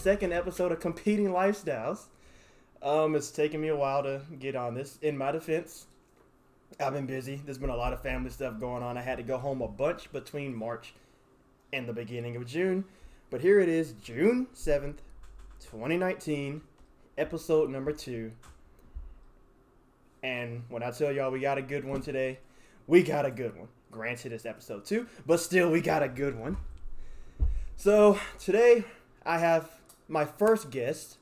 second episode of Competing Lifestyles. Um, it's taken me a while to get on this. In my defense, I've been busy. There's been a lot of family stuff going on. I had to go home a bunch between March and the beginning of June. But here it is, June 7th, 2019, episode number two. And when I tell y'all we got a good one today, we got a good one. Granted, it's episode two, but still, we got a good one. So, today I have my first guest.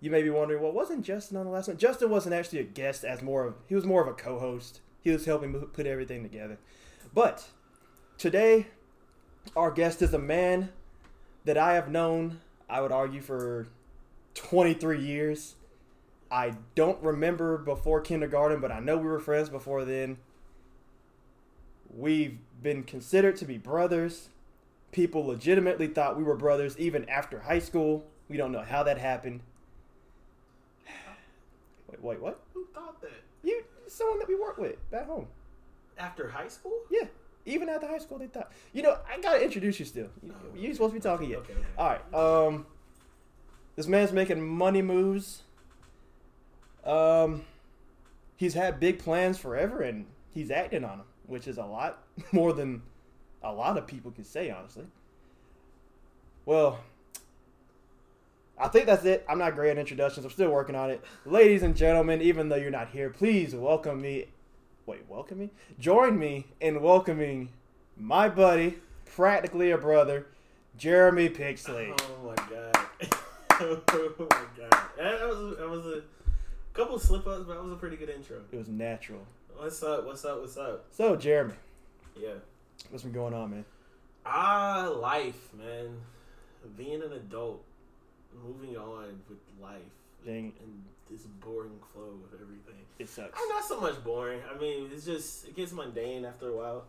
You may be wondering, well, wasn't Justin on the last one? Justin wasn't actually a guest, as more of he was more of a co-host. He was helping put everything together. But today, our guest is a man that I have known. I would argue for 23 years. I don't remember before kindergarten, but I know we were friends before then. We've been considered to be brothers. People legitimately thought we were brothers even after high school. We don't know how that happened. Wait, wait, what? Who thought that? You, someone that we work with back home. After high school? Yeah, even after high school, they thought. You know, I gotta introduce you still. You, you ain't supposed to be talking yet. Okay, okay. All right. Um, this man's making money moves. Um, he's had big plans forever, and he's acting on them, which is a lot more than a lot of people can say, honestly. Well, I think that's it. I'm not great at introductions. I'm still working on it. Ladies and gentlemen, even though you're not here, please welcome me. Wait, welcome me? Join me in welcoming my buddy, practically a brother, Jeremy Pixley. Oh my god. oh my god. That, was that was a couple slip ups, but that was a pretty good intro. It was natural. What's up? What's up? What's up? So, Jeremy, Yeah. What's been going on, man? Ah, life, man. Being an adult, moving on with life, Dang. and this boring flow of everything. It sucks. Oh, not so much boring. I mean, it's just it gets mundane after a while.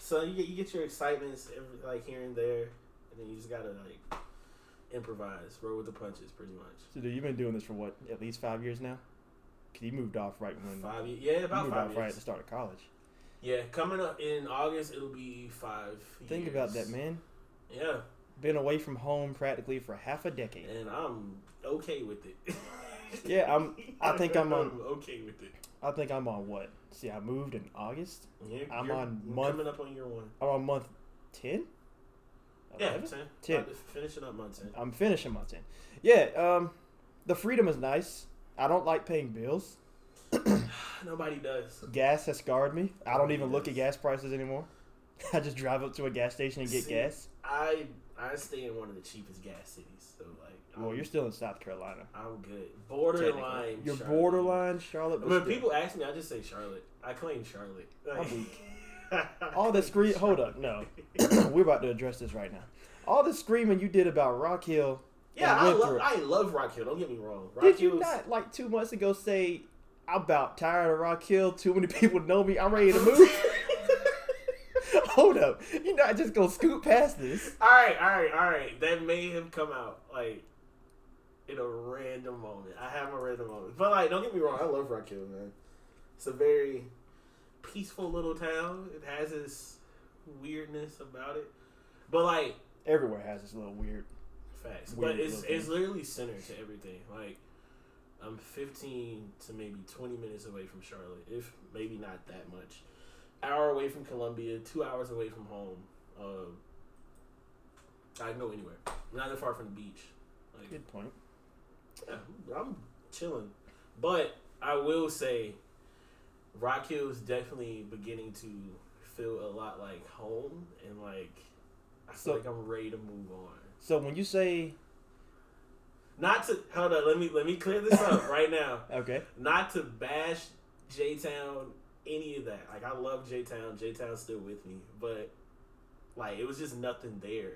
So you get you get your excitements every, like here and there, and then you just gotta like improvise, roll with the punches, pretty much. So, dude, you've been doing this for what, at least five years now? 'Cause you moved off right when Five, ye- yeah, you about moved five off right at years. the start of college. Yeah, coming up in August, it'll be five. Think years. about that, man. Yeah, Been away from home practically for half a decade. and I'm okay with it. Yeah, I'm- I think I'm on- okay with it. I think I'm on what? See, I moved in August. Yeah, I'm on month- coming up on year one. I'm on month ten. Yeah, 11? 10. 10. Finishing up month ten. I'm finishing month ten. Yeah. Um, the freedom is nice. I don't like paying bills. Nobody does. Gas has scarred me. I don't even look at gas prices anymore. I just drive up to a gas station and get See, gas. I I stay in one of the cheapest gas cities, so like. Well, I'm, you're still in South Carolina. I'm good. Borderline. You're Charlotte. borderline Charlotte. but When people ask me, I just say Charlotte. I claim Charlotte. I'm weak. all the scream. Hold up, no. We're about to address this right now. All the screaming you did about Rock Hill. Yeah, I love, I love Rock Hill. Don't get me wrong. Rock Did you not like two months ago say I'm about tired of Rock Hill? Too many people know me. I'm ready to move. Hold up, you're not just gonna scoot past this. all right, all right, all right. That may have come out like in a random moment. I have a random moment, but like, don't get me wrong. I love Rock Hill, man. It's a very peaceful little town. It has its weirdness about it, but like Everywhere has this little weird. Facts, Weird but it's it's literally centered to everything. Like I'm 15 to maybe 20 minutes away from Charlotte, if maybe not that much. Hour away from Columbia, two hours away from home. Um, I can go anywhere. Not that far from the beach. Like, Good point. yeah, I'm chilling. But I will say, Rock Hill is definitely beginning to feel a lot like home, and like I feel So- like I'm ready to move on. So when you say Not to hold on, let me let me clear this up right now. okay, Not to bash J Town, any of that. Like I love J Town. J Town's still with me, but like it was just nothing there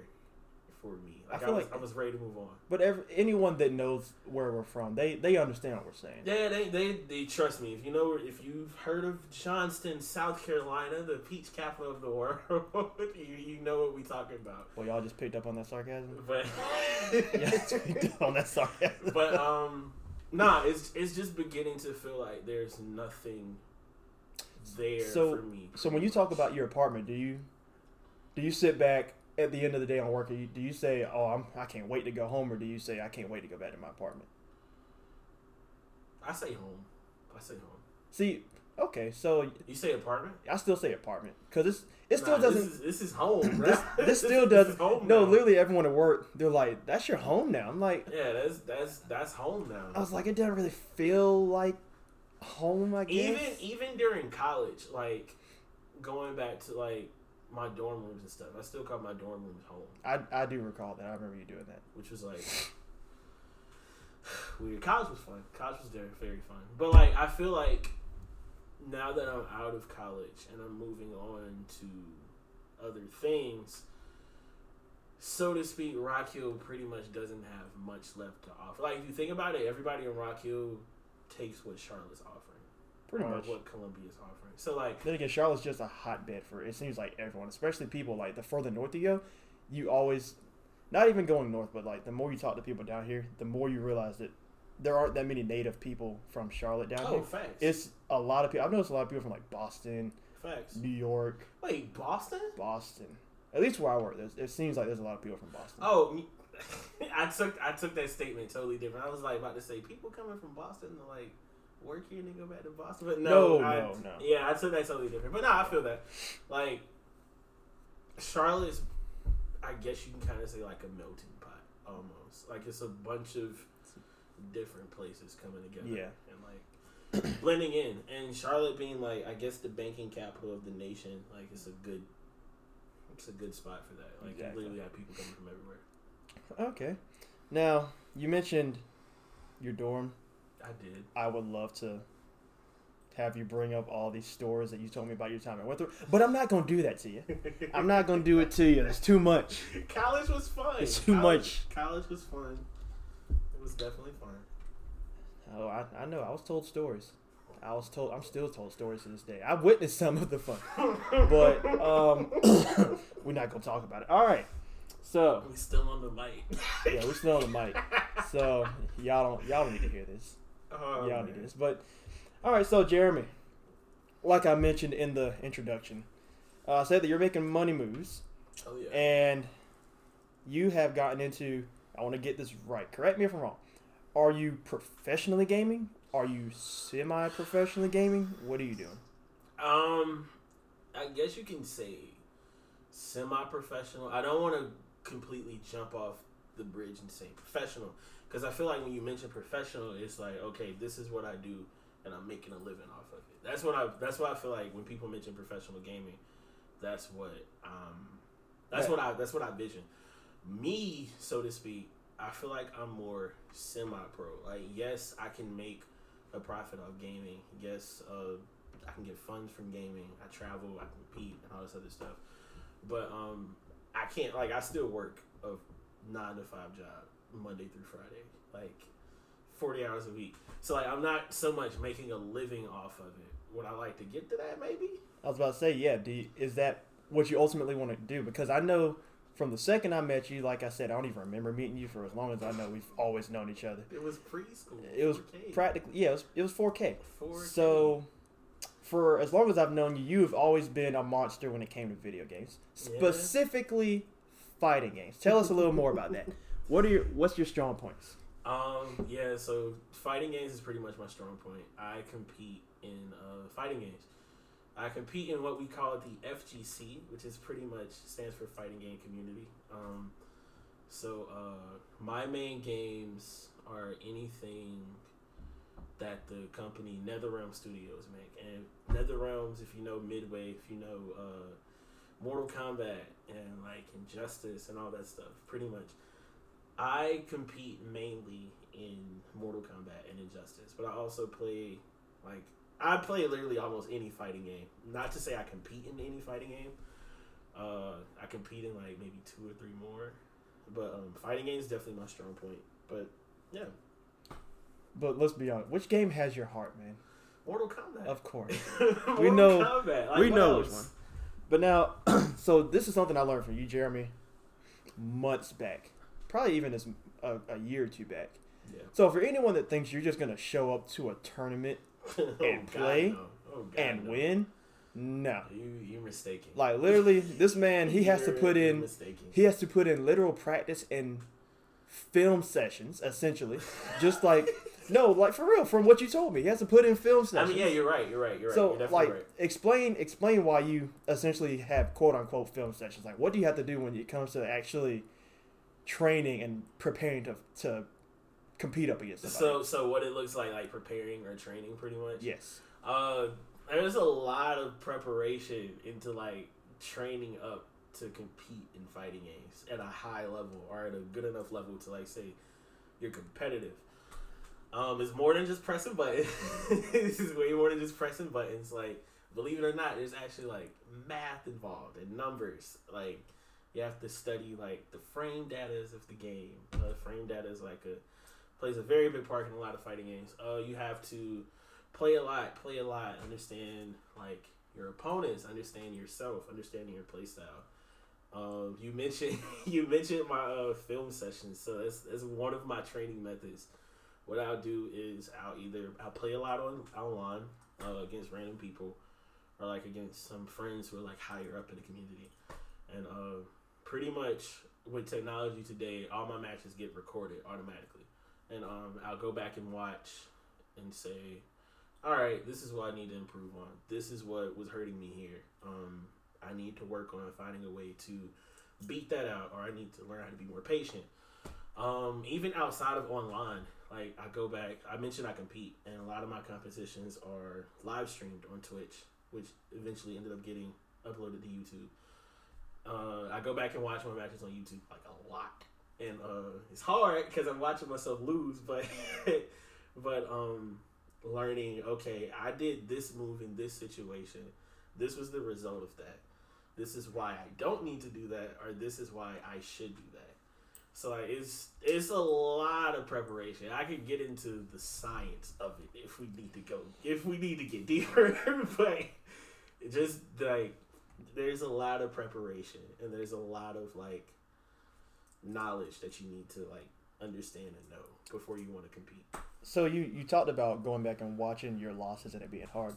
for me. Like I I, feel was, like- I was ready to move on. but every, anyone that knows where we're from, they they understand what we're saying. Yeah, they, they they trust me. If you know, if you've heard of Johnston, South Carolina, the peach capital of the world, you you know what we're talking about. Well, y'all just picked up on that sarcasm. But yeah, on that sarcasm. but um nah it's it's just beginning to feel like there's nothing there So- for me So when you talk about your apartment, do you Do you sit back at the end of the day on work? Do you say, "Oh, I'm I can't wait to go home," or do you say, "I can't wait to go back to my apartment"? I say home. I say home. See, okay, so You say apartment? I still say apartment because it's it still Nah, doesn't. This is, this is home. this, this still doesn't. home No, now. literally, everyone at work, they're like, "That's your home now." I'm like, Yeah, that's that's that's home now. I was like, it doesn't really feel like home. I guess. even even during college, like going back to like my dorm rooms and stuff, I still call my dorm rooms home, I I do recall that. I remember you doing that. which was like weird. College was fun. College was very very fun. But like I feel like now that I'm out of college and I'm moving on to other things, so to speak, Rock Hill pretty much doesn't have much left to offer. Like if you think about it, everybody in Rock Hill takes what Charlotte's offering, Pretty much. what Columbia's offering. So like Then again, Charlotte's just a hotbed for it seems like everyone, especially people like the further north you go, you always, not even going north, but like the more you talk to people down here, the more you realize that there aren't that many native people from Charlotte down oh here. facts, It's a lot of people. I've noticed a lot of people from like Boston, facts. New York, Wait, Boston? Boston. At least where I work, there's, it seems like there's a lot of people from Boston. Oh, I took I took that statement totally different. I was like about to say people coming from Boston to like work here and then go back to Boston, but no, No, I, no, no. Yeah, I'd say that's totally different. But no, I feel that like Charlotte's. I guess you can kind of say like a melting pot almost. Like it's a bunch of different places coming together. Yeah. and like blending in, and Charlotte being like I guess the banking capital of the nation. Like it's a good. It's a good spot for that. Like Exactly. you literally have people coming from everywhere. Okay. Now you mentioned your dorm. I did. I would love to have you bring up all these stories that you told me about your time at Winthrop, but I'm not gonna do that to you. I'm not gonna do it to you. That's too much. College was fun. It's too college, much. College was fun. It was definitely fun. Oh, I, I know. I was told stories. I was told. I'm still told stories to this day. I witnessed some of the fun, but um, we're not gonna talk about it. All right. So We still on the mic. yeah, we're still on the mic. So y'all don't y'all don't need to hear this. Oh, y'all man. this. But all right. So Jeremy, like I mentioned in the introduction, uh, I said that you're making money moves. Oh yeah. and you have gotten into i want to get this right correct me if i'm wrong are you professionally gaming are you semi-professionally gaming what are you doing Um, I guess you can say semi-professional. I don't want to completely jump off the bridge and say professional because I feel like when you mention professional, it's like okay, this is what I do, and I'm making a living off of it. That's what I. That's what I feel like when people mention professional gaming. That's what. Um, that's Yeah. what I. That's what I vision. Me, so to speak. I feel like I'm more semi-pro. Like yes, I can make a profit off gaming. Yes, uh, I can get funds from gaming. I travel, I compete, and all this other stuff. But um, I can't like I still work a nine to five job Monday through Friday, like forty hours a week. So like I'm not so much making a living off of it. Would I like to get to that? Maybe. i was about to say yeah do you, is that what you ultimately want to do because i know from the second i met you like i said i don't even remember meeting you for as long as i know we've always known each other It was preschool. it was 4K. practically yeah it was, it was 4k 4K. so for as long as I've known you, you've always been a monster when it came to video games, Yeah. specifically fighting games. Tell us a little more about that. What are your What's your strong points? Um, yeah, so fighting games is pretty much my strong point. I compete in uh, fighting games. I compete in what we call the FGC, which is pretty much stands for Fighting Game Community. Um, so uh, my main games are anything that the company NetherRealm Studios make, and NetherRealms, if you know Midway, if you know uh, Mortal Kombat and like Injustice and all that stuff, pretty much. I compete mainly in Mortal Kombat and Injustice, but I also play like I play literally almost any fighting game. Not to say I compete in any fighting game. Uh, I compete in like maybe two or three more, but um, fighting game is definitely my strong point. But yeah, But let's be honest, which game has your heart, man? Mortal Kombat. Of course. Mortal We know- Kombat. Like, we know else? which one. But now, so this is something I learned from you, Jeremy, months back, probably even as a, a year or two back. Yeah. So for anyone that thinks you're just gonna show up to a tournament Oh, And God, play no. Oh, God, and no. win, No. You you're mistaken. Like literally, this man he has to put in mistaken. he has to put in literal practice and film sessions, essentially. Just like no, like for real, from what you told me, he has to put in film sessions. I mean, yeah, you're right. You're right. You're right. so you're definitely like right. explain explain why you essentially have quote unquote film sessions. Like what do you have to do when it comes to actually training and preparing to to compete up against somebody? So so what it looks like, like preparing or training, pretty much. yes. Uh, there's a lot of preparation into like training up to compete in fighting games at a high level or at a good enough level to like say you're competitive. Um, it's more than just pressing buttons. this is way more than just pressing buttons. Like, believe it or not, there's actually like math involved and numbers. Like, you have to study like the frame data of the game. Uh, frame data is like a plays a very big part in a lot of fighting games. Uh, you have to play a lot, play a lot, understand like your opponents, understand yourself, understanding your playstyle. Um, you mentioned you mentioned my uh, film sessions, so that's, that's one of my training methods. What I'll do is I'll either I'll play a lot on online uh, against random people, or like against some friends who are like higher up in the community, and uh, pretty much with technology today, all my matches get recorded automatically, and um, I'll go back and watch and say, all right, this is what I need to improve on. This is what was hurting me here. Um, I need to work on finding a way to beat that out, or I need to learn how to be more patient. Um, even outside of online, like I go back, I mentioned I compete, and a lot of my competitions are live streamed on Twitch, which eventually ended up getting uploaded to YouTube. Uh, I go back and watch my matches on YouTube like a lot, and uh, it's hard because I'm watching myself lose, but but um, learning okay, I did this move in this situation. This was the result of that. This is why I don't need to do that, or this is why I should do that. So like, it's it's a lot of preparation. I could get into the science of it if we need to go, if we need to get deeper, but just like there's a lot of preparation and there's a lot of like knowledge that you need to like understand and know before you want to compete. So you you talked about going back and watching your losses and it being hard.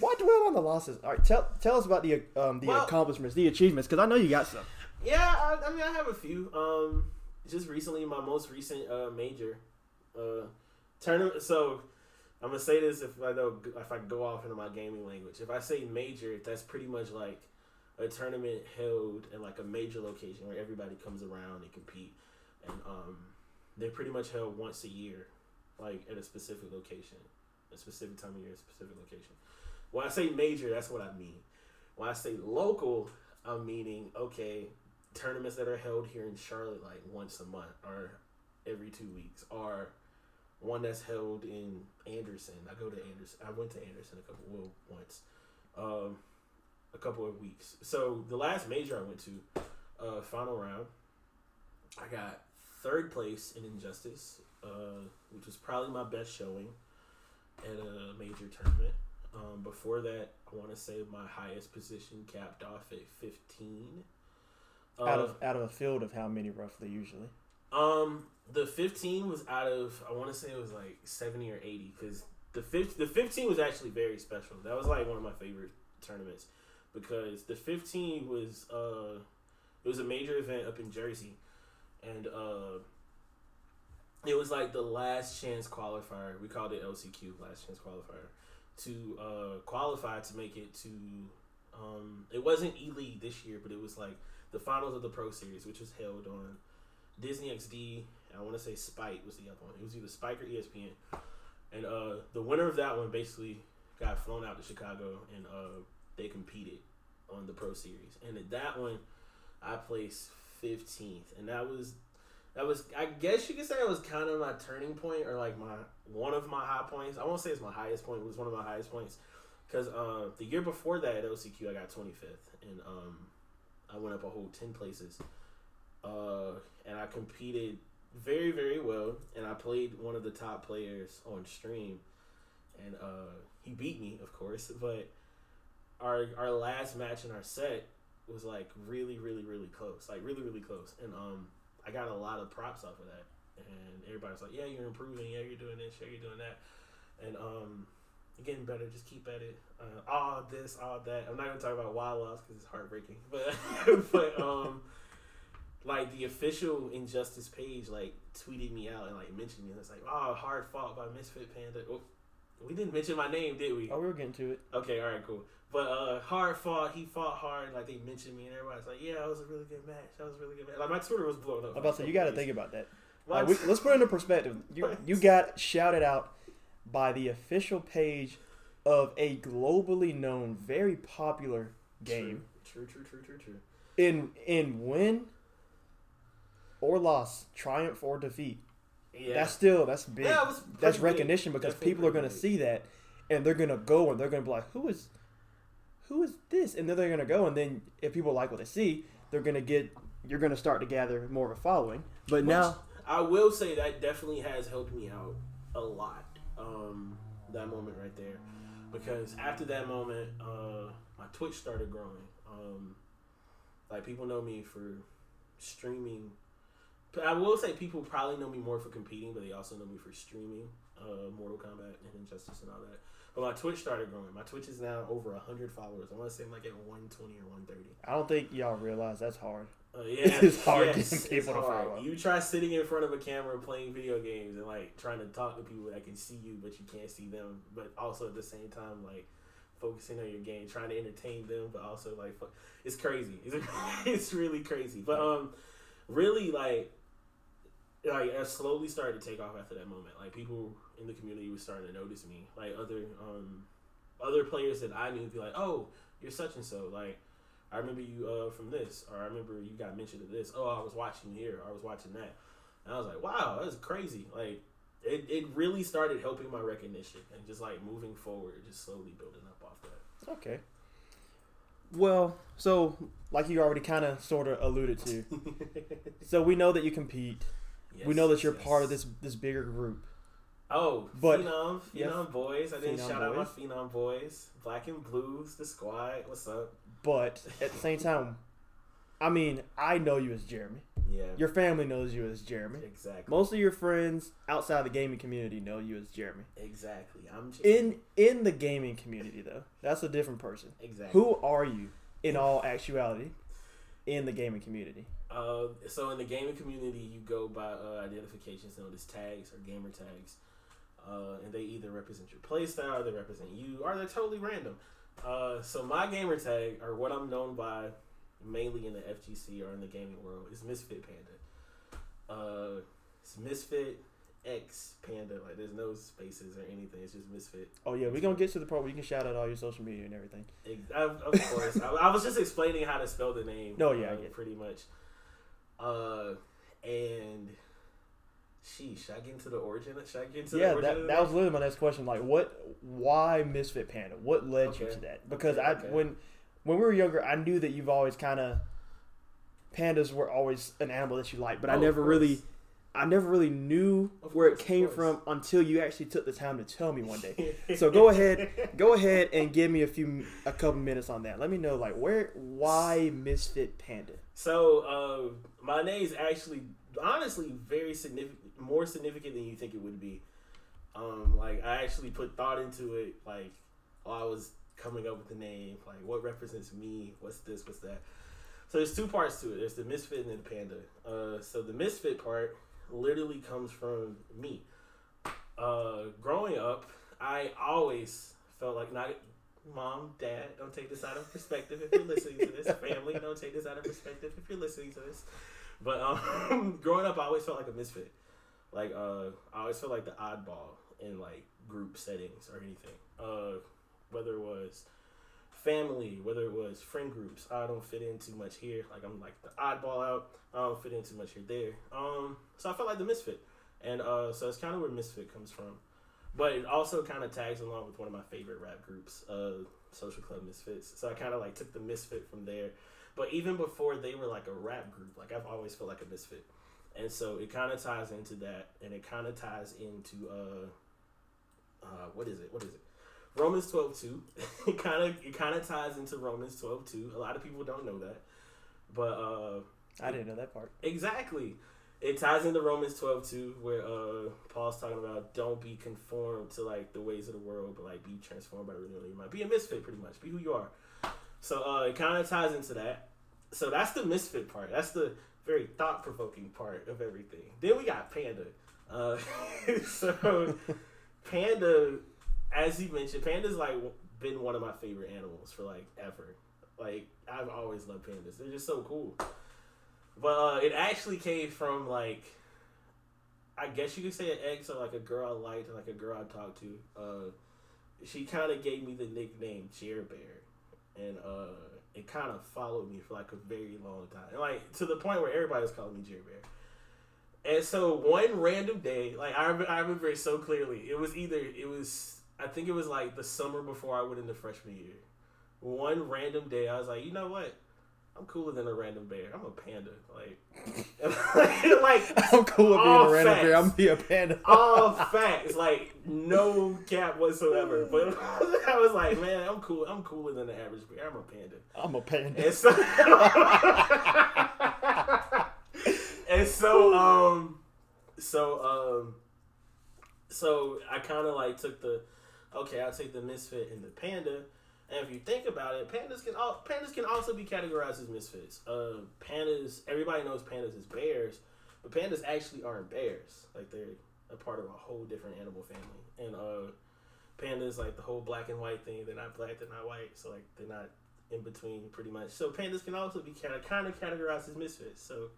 Why dwell on the losses? All right, tell tell us about the um the Well- accomplishments, the achievements, because I know you got some. Yeah, I, I mean, I have a few. Um, just recently, my most recent uh, major uh, tournament. So I'm gonna say this if I know if I go off into my gaming language. If I say major, that's pretty much like a tournament held in like a major location where everybody comes around and compete, and um, they're pretty much held once a year, like at a specific location, a specific time of year, a specific location. When I say major, that's what I mean. When I say local, I'm meaning okay, tournaments that are held here in Charlotte like once a month or every two weeks, or one that's held in Anderson. I go to Anderson. I went to Anderson a couple well once, um, a couple of weeks. So the last major I went to, uh, final round, I got third place in Injustice, uh, which was probably my best showing at a major tournament. Um, before that, I want to say my highest position capped off at 15. out Uh, of out of a field of how many roughly usually? um, the 15 was out of, I want to say it was like 70 or 80 because the, fif- the 15 was actually very special. That was like one of my favorite tournaments because the 15 was, uh, it was a major event up in Jersey and, uh, it was like the last chance qualifier. We called it LCQ, last chance qualifier, to uh, qualify to make it to. Um, it wasn't E League this year, but it was like the finals of the Pro Series, which was held on Disney XD. I want to say Spike was the other one. It was either Spike or ESPN. And uh, the winner of that one basically got flown out to Chicago, and uh, they competed on the Pro Series. And at that one, I placed 15th, and that was that was I guess you could say it was kind of my turning point or like my one of my high points. I won't say it's my highest point. It was one of my highest points because uh, the year before that at LCQ I got 25th, and um, I went up a whole 10 places, uh, and I competed very very well, and I played one of the top players on stream, and uh, he beat me of course, but our our last match in our set was like really really really close, like really really close, and um. I got a lot of props off of that, and everybody's like, "Yeah, you're improving. Yeah, you're doing this. Yeah, you're doing that." And um, you're getting better. Just keep at it. Uh, all this, all that. I'm not gonna talk about wild loss because it's heartbreaking. But but um, like the official Injustice page like tweeted me out and like mentioned me. And it's like, oh, hard fought by Misfit Panda. Oh, we didn't mention my name, did we? Oh, we were getting to it. Okay, all right, cool. But uh, hard fought. He fought hard. Like they mentioned me, and everybody's like, "Yeah, that was a really good match. That was a really good match." Like my Twitter was blowing up. I'm about to say, you got to think about that. Like, we, let's put it into perspective. You you got shouted out by the official page of a globally known, very popular game. True, true, true, true, true. In in win or loss, triumph or defeat. Yeah, That's still that's big. Yeah, that's pretty big. recognition because Definitely people are going to see that and they're going to go and they're going to be like, "Who is who is this?" And then they're going to go and then if people like what they see, they're going to get you're going to start to gather more of a following. But Which now I will say that definitely has helped me out a lot. Um, that moment right there, because after that moment, uh, my Twitch started growing. Um, like people know me for streaming. I will say people probably know me more for competing, but they also know me for streaming uh, Mortal Kombat and Injustice and all that. But my Twitch started growing. My Twitch is now over hundred followers. I want to say I'm like at one twenty or one thirty. I don't think y'all realize that's hard. Uh, yeah, It's hard yes, getting people to hard. follow. You try sitting in front of a camera playing video games and like trying to talk to people that can see you, but you can't see them. But also at the same time, like focusing on your game, trying to entertain them, but also like it's crazy. It's, it's really crazy. But um, really like like I slowly started to take off after that moment. Like people in the community was starting to notice me. Like other um other players that I knew would be like, oh, you're such and so. Like I remember you uh, from this, or I remember you got mentioned to this. Oh, I was watching here, or I was watching that. And I was like, wow, that's crazy. Like, it, it really started helping my recognition and just like moving forward, just slowly building up off that. Okay. Well, so like you already kind of sort of alluded to. So we know that you compete. Yes, we know that you're Yes, part of this this bigger group. Oh, But- Phenom, Phenom Yeah. Boys. I didn't Phenom shout out my Boys. Phenom Boys. Black and Blues, the squad. What's up? But at the same time, I mean, I know you as Jeremy. Yeah, Your family knows you as Jeremy. exactly. Most of your friends outside the gaming community know you as Jeremy. Exactly. I'm just, In in the gaming community though, that's a different person. exactly. Who are you in all actuality in the gaming community? Uh, so in the gaming community, you go by uh, identifications known as tags or gamer tags, uh, and they either represent your playstyle, or they represent you, or they're totally random. Uh, so my gamer tag, or what I'm known by, mainly in the FGC or in the gaming world, is Misfit Panda. Uh, it's Misfit X Panda. Like there's no spaces or anything. It's just Misfit. Oh yeah, we're gonna get to the part where you can shout out all your social media and everything. Ex- Of, course, I, I was just explaining how to spell the name. No, yeah, I uh, pretty much. Uh, and sheesh, should I get into the origin? Should I get into the Yeah, that, that was literally my next question. Like, what? Why Misfit Panda? What led you to that? Because Okay, I okay. when when we were younger, I knew that you've always kind of pandas were always an animal that you liked, but Oh, I never really. I never really knew Of where course, it came from until you actually took the time to tell me one day. So go ahead, go ahead and give me a few, a couple minutes on that. Let me know, like, where, why Misfit Panda? So uh, my name's actually, honestly, very significant, more significant than you think it would be. Um, like I actually put thought into it, like while I was coming up with the name, like what represents me, what's this, what's that. So there's two parts to it. There's the misfit and the panda. Uh, so the misfit part literally comes from me. Uh, growing up, I always felt like not mom, dad, don't take this out of perspective if you're listening to this. Family, don't take this out of perspective if you're listening to this. But um, growing up, I always felt like a misfit. Like uh, I always felt like the oddball in like group settings or anything. Uh, whether it was family, whether it was friend groups, I don't fit in too much here. Like I'm like the oddball out. I don't fit in too much here there. Um, so I felt like the misfit, and uh, so it's kind of where misfit comes from. But it also kind of tags along with one of my favorite rap groups, uh, Social Club Misfits. So I kind of like took the misfit from there. But even before they were like a rap group, like I've always felt like a misfit, and so it kind of ties into that, and it kind of ties into uh, uh, what is it? What is it? Romans twelve two. it kind of it kind of ties into Romans twelve two. A lot of people don't know that, but uh, I didn't know that part. Exactly. it ties into Romans twelve two, where uh Paul's talking about don't be conformed to like the ways of the world, but like be transformed by the renewal of your mind. Be a misfit, pretty much. Be who you are. So uh, it kind of ties into that. So that's the misfit part. That's the very thought provoking part of everything. Then we got Panda. Uh, so Panda, as you mentioned, Panda's like been one of my favorite animals for like ever. Like I've always loved pandas. They're just so cool. But uh, it actually came from like, I guess you could say an ex or like a girl I liked or like a girl I talked to. Uh, she kind of gave me the nickname Jer Bear, and uh, it kind of followed me for like a very long time, like to the point where everybody was calling me Jer Bear. And so one random day, like I I remember it so clearly. It was either it was I think it was like the summer before I went into freshman year. One random day, I was like, you know what? I'm cooler than a random bear. I'm a panda. Like, like I'm cooler being a random bear. I'm be a panda. all facts, like no cap whatsoever. But I was like, man, I'm cool. I'm cooler than the average bear. I'm a panda. I'm a panda. And so, and so, um, so, um, so I kind of like took the, okay, I'll take the misfit and the panda. And if you think about it, pandas can all pandas can also be categorized as misfits. Uh, pandas, everybody knows pandas as bears, but pandas actually aren't bears. Like they're a part of a whole different animal family. And uh, pandas like the whole black and white thing. They're not black, they're not white, so like they're not in between pretty much. So pandas can also be kind of kind of categorized as misfits. So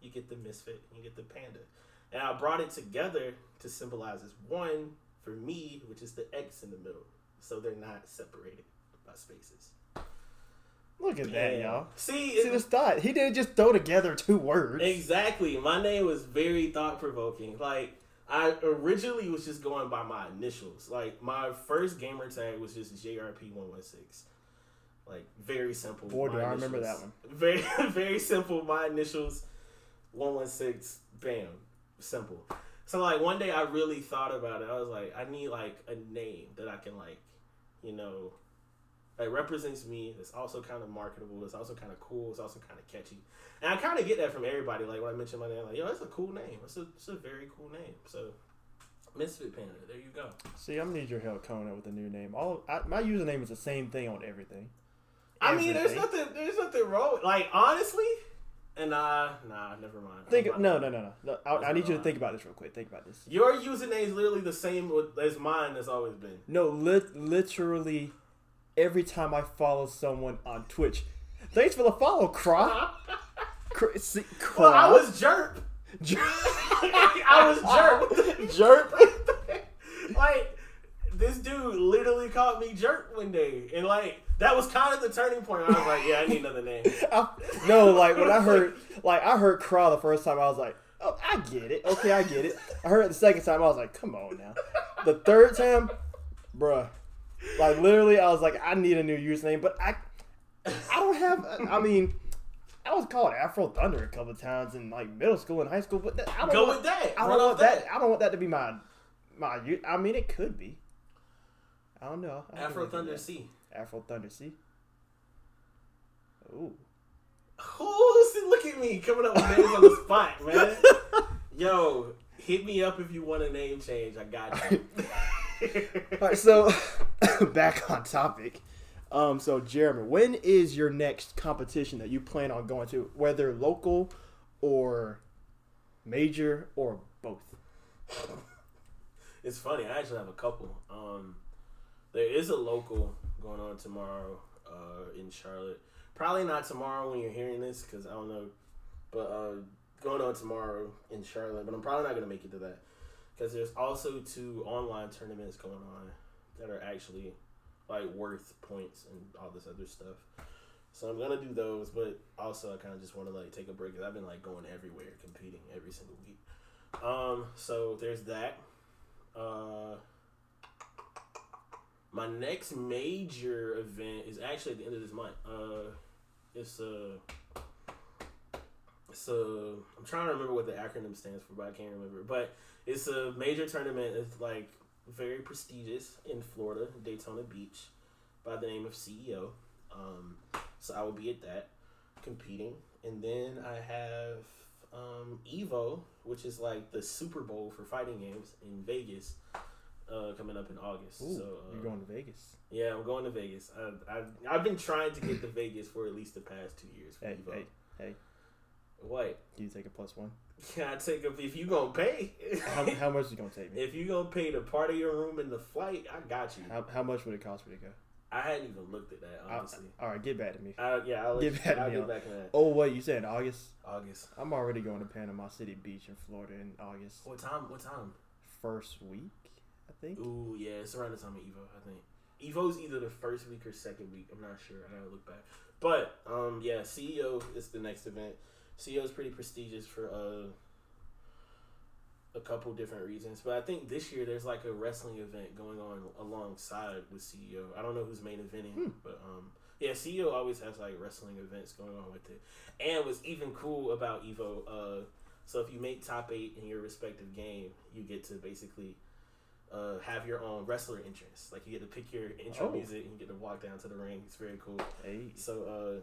you get the misfit, and you get the panda, and I brought it together to symbolize as one for me, which is the X in the middle. So they're not separated spaces. Look at that, y'all. See, See it- this thought. He didn't just throw together two words. Exactly. My name was very thought provoking. Like I originally was just going by my initials. Like my first gamer tag was just JRP one one six. Like very simple. Boy, do I remember that one. Very very simple. My initials one one six. Bam. Simple. So like one day I really thought about it. I was like, I need like a name that I can like, you know, that represents me. It's also kind of marketable. It's also kind of cool. It's also kind of catchy. And I kind of get that from everybody. Like when I mention my name, like, yo, it's a cool name. It's a, it's a very cool name. So, Misfit Panda. There you go. See, I'm gonna need your help coming up with a new name. All I, my username is the same thing on everything. I mean, there's nothing. There's nothing wrong. Like honestly, and nah, nah, never mind. Think no, no, no, no. no I, I need you to think about this real quick. Think about this. Your username is literally the same as mine. Has always been. No, lit, literally every time I follow someone on Twitch. Thanks for the follow, Craw. Cr- see. Well, I was jerk. I was jerk. jerk. like this dude literally called me jerk one day, and like that was kind of the turning point. I was like, yeah, I need another name. I- no, like when I heard, like I heard Craw the first time, I was like, oh, I get it. Okay, I get it. I heard it the second time, I was like, come on now. The third time, bruh, like literally, I was like, I need a new username, but I, I don't have. I mean. I was called Afro Thunder a couple times in like middle school and high school, but that, I don't Go want, with that. I don't Run want that. that. I don't want that to be my my. I mean, it could be. I don't know. I Afro Thunder. C. Afro Thunder C. Ooh. Oh, see, look at me coming up with names on the spot, man. Yo, hit me up if you want a name change. I got you. All right, so back on topic. Um, so Jeremy, when is your next competition that you plan on going to, whether local or major or both? It's funny. I actually have a couple. Um, there is a local going on tomorrow uh, in Charlotte. Probably not tomorrow when you're hearing this because I don't know. But uh, going on tomorrow in Charlotte. But I'm probably not going to make it to that because there's also two online tournaments going on that are actually like worth points and all this other stuff. So I'm gonna do those, but also I kind of just want to like take a break because I've been like going everywhere, competing every single week. Um, so there's that. Uh, my next major event is actually at the end of this month. Uh, it's a, it's a. I'm trying to remember what the acronym stands for, but I can't remember. But it's a major tournament. It's like very prestigious in Florida, Daytona Beach, by the name of CEO. Um, so I will be at that competing, and then I have um, Evo, which is like the Super Bowl for fighting games in Vegas, uh, coming up in August. Ooh, so uh, you're going to Vegas. Yeah, I'm going to Vegas. I, I, I've been trying to get to Vegas for at least the past two years. For Hey, Evo. hey, hey. What? Do you take a plus one? Can I take a, if you gonna pay? How, how much is it gonna take me? if you gonna pay the part of your room and the flight, I got you. How, how much would it cost me to go? I hadn't even looked at that I- honestly. all right, get back to me. Uh, yeah, I'll, Get you, back to I'll me get on- back to that. Oh wait, you said August? August. I'm already going to Panama City Beach in Florida in August. What time? What time? First week, I think. Ooh, yeah, it's around the time of Evo. I think Evo's either the first week or second week. I'm not sure. I gotta look back. But um, yeah, CEO is the next event. CEO is pretty prestigious for uh a couple different reasons. But I think this year there's like a wrestling event going on alongside with CEO. I don't know who's main eventing, Hmm. but um. Yeah, CEO always has like wrestling events going on with it. And what's even cool about Evo, uh, so if you make top eight in your respective game, you get to basically uh, have your own wrestler entrance. Like you get to pick your intro Oh. music and you get to walk down to the ring. It's very cool. Hey. So uh,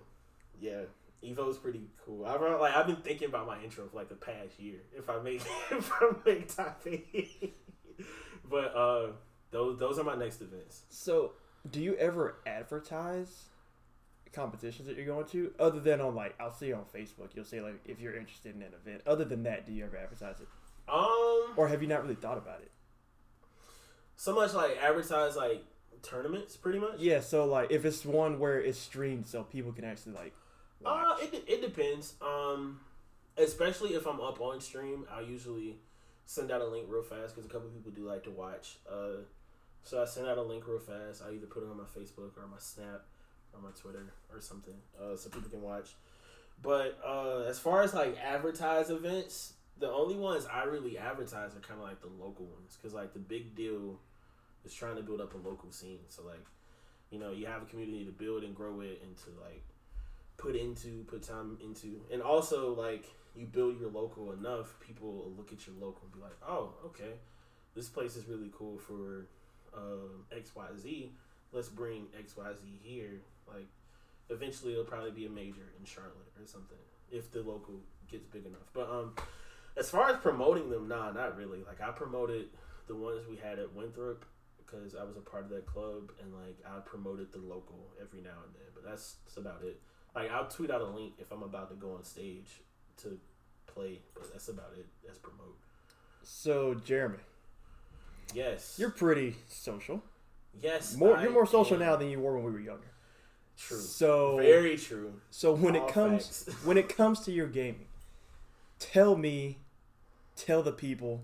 yeah, Evo's pretty cool. I run, like I've been thinking about my intro for like the past year. If I make if I make top eight, but uh, those those are my next events. So, do you ever advertise competitions that you're going to, other than on like I'll see you on Facebook, you'll say like if you're interested in an event. Other than that, do you ever advertise it, Um, or have you not really thought about it? so much like advertise like tournaments, pretty much. Yeah. So like if it's one where it's streamed, so people can actually like. Uh, it, it depends. Um, especially if I'm up on stream, I'll usually send out a link real fast because a couple people do like to watch. Uh, so I send out a link real fast. I either put it on my Facebook or my Snap or my Twitter or something, uh, so people can watch. But uh, as far as like advertise events, the only ones I really advertise are kind of like the local ones because like the big deal is trying to build up a local scene. So like, you know, you have a community to build and grow it into like put into, put time into, and also like you build your local enough, people will look at your local and be like, oh, okay, this place is really cool for um, X Y Z. Let's bring X Y Z here. Like, eventually it'll probably be a major in Charlotte or something if the local gets big enough. But um, as far as promoting them, nah, not really. Like I promoted the ones we had at Winthrop because I was a part of that club, and like I promoted the local every now and then. But that's that's about it. Like I'll tweet out a link if I'm about to go on stage to play, but that's about it. That's promote. So Jeremy, Yes, you're pretty social. yes. More, I you're more social am. now than you were when we were younger. True. So Very true. So when All it comes when it comes to your gaming, tell me, tell the people,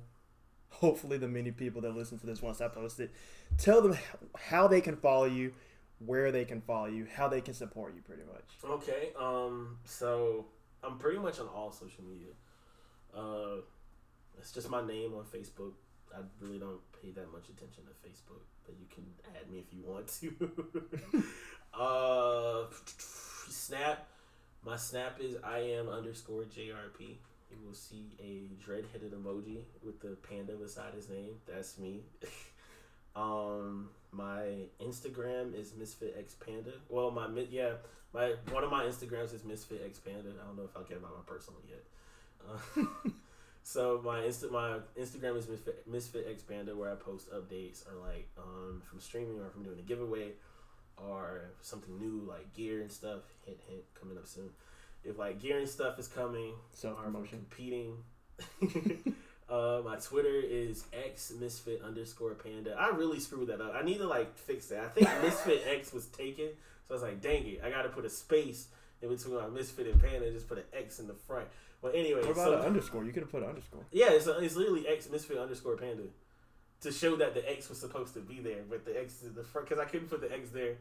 hopefully the many people that listen to this once I post it, tell them how they can follow you, where they can follow you, how they can support you, pretty much. Okay. Um. So I'm pretty much on all social media. Uh, it's just my name on Facebook. I really don't pay that much attention to Facebook, but you can add me if you want to. uh, Snap. My Snap is I am underscore JRP. You will see a dread-headed emoji with the panda beside his name. That's me. um, my Instagram is Misfit X Panda. Well, my yeah, my one of my Instagrams is Misfit X Panda. I don't know if I'll get about my personal yet. Uh, so my Insta my Instagram is Misfit, Misfit X Panda, where I post updates or like um, from streaming or from doing a giveaway or something new like gear and stuff. Hint hint coming up soon. If like gear and stuff is coming, so or if I'm promotion. competing. uh, my Twitter is x misfit underscore panda. I really screwed that up. I need to like fix that. I think misfit x was taken, so I was like, dang it, I got to put a space in between my misfit and panda. and Just put an x in the front. But anyway, What about so, an underscore? You could have put an underscore. yeah, it's, it's literally x misfit underscore panda to show that the x was supposed to be there, but the x is the front because I couldn't put the x there.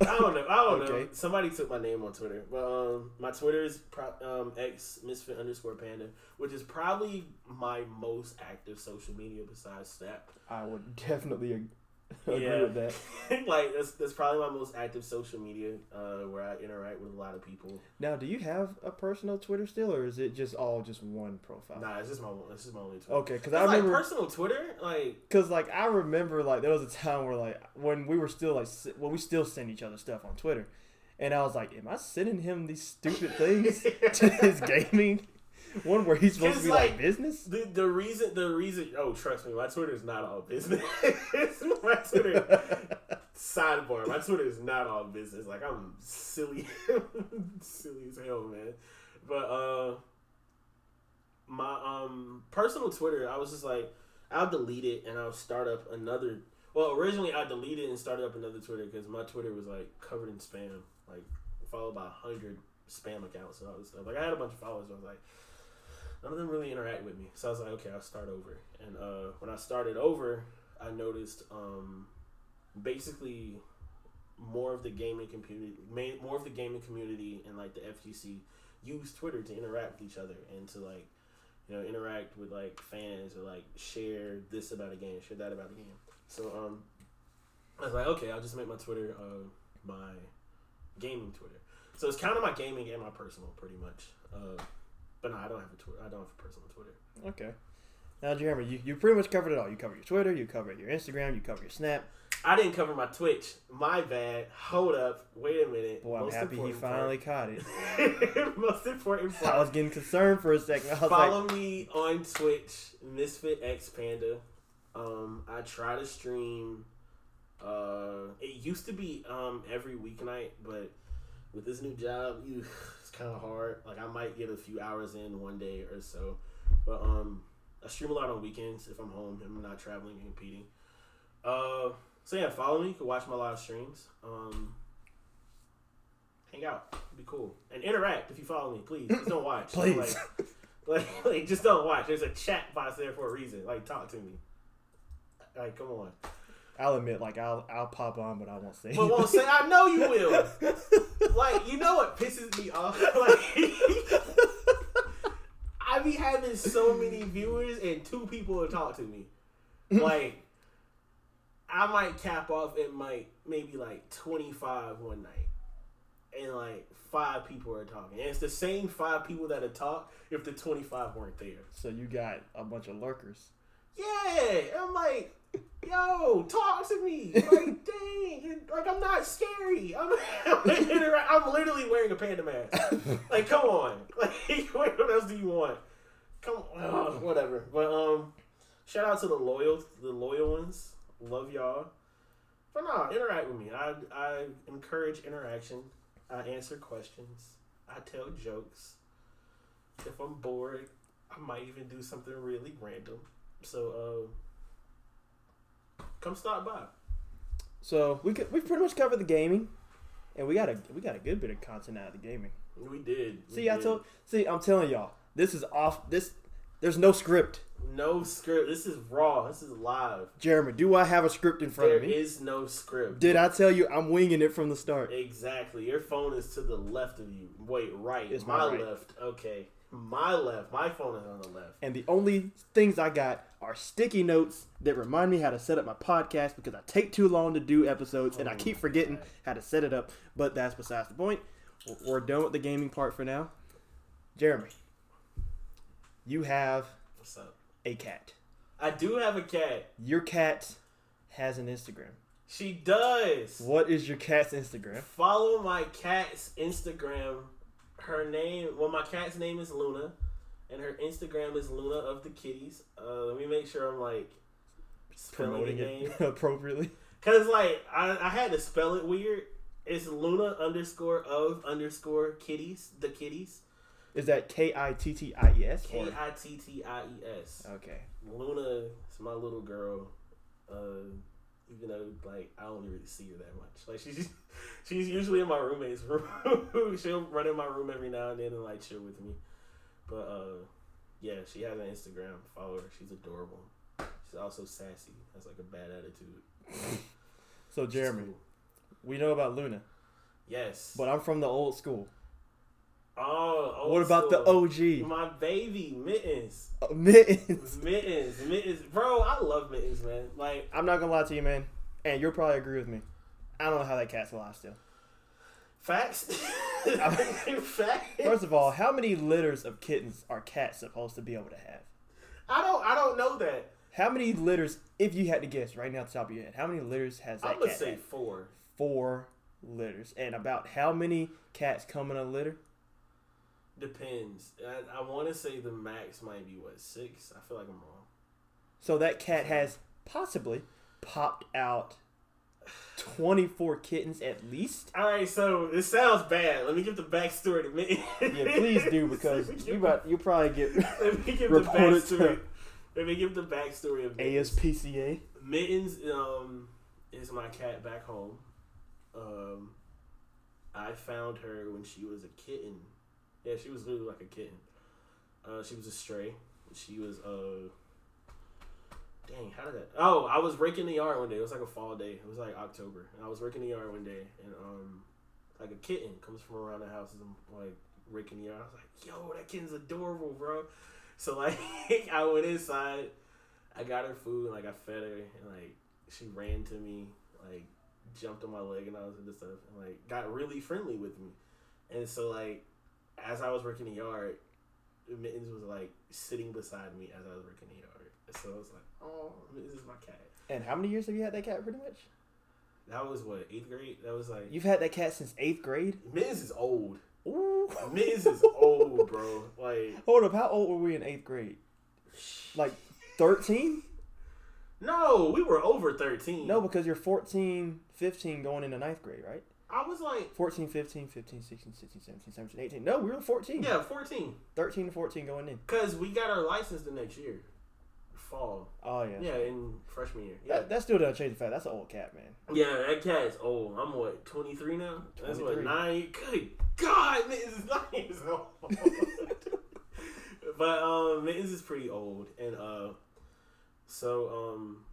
I don't know. I don't know. Somebody took my name on Twitter, but um, my Twitter is pro- um, x misfit underscore panda, which is probably my most active social media besides Snap. I would definitely agree Yeah. with that. like that's that's probably my most active social media uh, where I interact with a lot of people. Now, do you have a personal Twitter still, or is it just all just one profile? Nah, it's just my it's just my only Twitter. Okay, because I like remember personal Twitter, like Cause like I remember like there was a time where like when we were still like well we still send each other stuff on Twitter, and I was like, am I sending him these stupid things to his gaming? one where he's supposed to be like, like, business. The the reason the reason oh trust me my Twitter is not all business. my Twitter sidebar my Twitter is not all business. Like I'm silly, silly as hell, man. But uh, my um personal Twitter, I was just like I'll delete it and I'll start up another. Well, originally I deleted and started up another Twitter because my Twitter was like covered in spam, like followed by a hundred spam accounts and all this stuff. Like I had a bunch of followers. I was like, none of them really interact with me. So I was like, okay, I'll start over. And uh, when I started over, I noticed um, basically more of the gaming community, more of the gaming community and like the FGC use Twitter to interact with each other and to like, you know, interact with like fans or like share this about a game, share that about a game. So um, I was like, okay, I'll just make my Twitter uh, my gaming Twitter. So it's kind of my gaming and my personal, pretty much. Uh, but no, I don't have a Twitter. I don't have a personal Twitter. Okay. Now, Jeremy, you, you pretty much covered it all. You covered your Twitter, you covered your Instagram, you covered your Snap. I didn't cover my Twitch. My bad. Hold up. Wait a minute. Boy, I'm Most happy he finally part. caught it. Most important I was getting concerned for a second. I was Follow like, me on Twitch, Misfit X Panda. Um, I try to stream. Uh, it used to be um every weeknight, but with this new job, you it's kind of hard. Like I might get a few hours in one day or so, but um, I stream a lot on weekends if I'm home and I'm not traveling and competing. Uh, so yeah, follow me. You can watch my live streams. Um, hang out, It'd be cool, and interact if you follow me. Please, just don't watch. Please. Like, like, like, just don't watch. There's a chat box there for a reason. Like, talk to me. Like, come on. I'll admit, like, I'll I'll pop on, but I won't say. But won't say, I know you will. Like, you know what pisses me off? Like, I be having so many viewers and two people to talk to me. Mm-hmm. Like, I might cap off at like maybe like 25 one night. And like five people are talking. And it's the same five people that have talked if the 25 weren't there. so you got a bunch of lurkers. Yeah, I'm like, yo, talk to me. Like, dang, like I'm not scary. I'm, I'm literally wearing a panda mask. Like, come on. Like, what else do you want? Come on, whatever. But um, shout out to the loyal, the loyal ones. Love y'all. But nah, interact with me. I I encourage interaction. I answer questions. I tell jokes. If I'm bored, I might even do something really random. So, uh, come stop by. So we could, we pretty much covered the gaming, and we got a we got a good bit of content out of the gaming. We did. We See, I told. See, I'm telling y'all, this is off. This there's no script. no script. This is raw. This is live. Jeremy, do I have a script in front There of me? is no script. Did I tell you I'm winging it from the start? Exactly. Your phone is to the left of you. Wait, right. It's my my right. left. Okay. My left. My phone is on the left. And the only things I got are sticky notes that remind me how to set up my podcast because I take too long to do episodes and I Oh keep forgetting God. how to set it up. But that's besides the point. We're- We're done with the gaming part for now. Jeremy, you have What's up? a cat. I do have a cat. Your cat has an Instagram. She does. What is your cat's Instagram? Follow my cat's Instagram. Her name, well, my cat's name is Luna, and her Instagram is Luna of the Kitties. Uh, let me make sure I'm like spelling Promoting the name. it appropriately. Cause like I, I had to spell it weird. It's Luna underscore of underscore kitties, the kitties. Is that K I T T I E S? K I T T I E S. Okay. Luna is my little girl. Uh, even though like I don't really see her that much. Like she's she's usually in my roommate's room. She'll run in my room every now and then and like chill with me. But uh, yeah, she has an Instagram. Follow her. She's adorable. She's also sassy. Has like a bad attitude. So Jeremy, cool. we know about Luna, Yes. but I'm from the old school. Oh, what about the. OG? My baby mittens. Uh, Mittens. Mittens, mittens, bro. I love mittens, man. Like I'm not gonna lie to you, man, and you'll probably agree with me. I don't know how that cat's alive still. facts. facts. First of all, how many litters of kittens are cats supposed to be able to have? I don't. I don't know that. How many litters, if you had to guess right now at the top of your head, how many litters has that I'm gonna cat? say had? four. Four litters. And about how many cats come in a litter? Depends. I, I want to say the max might be what six. I feel like I'm wrong. So that cat has possibly popped out 24 kittens at least. All right, so this sounds bad. Let me give the backstory to me. Yeah, please do because you about you probably get Let me give the backstory. to Let me give the backstory of Mittens. ASPCA. Mittens um, is my cat back home. Um, I found her when she was a kitten. Yeah, she was literally like a kitten. Uh, she was a stray. She was uh. Dang, how did that? Oh, I was raking the yard one day. It was like a fall day. It was like October, and I was raking the yard one day, and um, like a kitten comes from around the house, and I'm like raking the yard. I was like, "Yo, that kitten's adorable, bro." So like, I went inside, I got her food, and like I fed her, and like she ran to me, like jumped on my leg, and I was into stuff, and like got really friendly with me, and so like as I was working the yard, Mittens was like sitting beside me as I was working the yard. So I was like, oh, this is my cat. And how many years have you had that cat pretty much? That was what eighth grade. That was like You've had that cat since eighth grade? Mittens is old. Ooh. Mittens is old, bro. Like Hold up, how old were we in eighth grade? Like 13? no, we were over thirteen. No, because you're 14, 15 going into ninth grade, right? I was like 14, 15, 15, 16, 16, 17, 17, 18. No, we were 14. yeah, fourteen. 13 to 14 going in. Cause we got our license the next year, fall. Oh, yeah. Yeah, in freshman year. Yeah, That, that still doesn't change the fact that's an old cat, man. yeah, that cat is old. I'm what twenty three now. That's what 23. nine. Good God, Mittens is nine years old. but um, Mittens is pretty old, and uh, so um,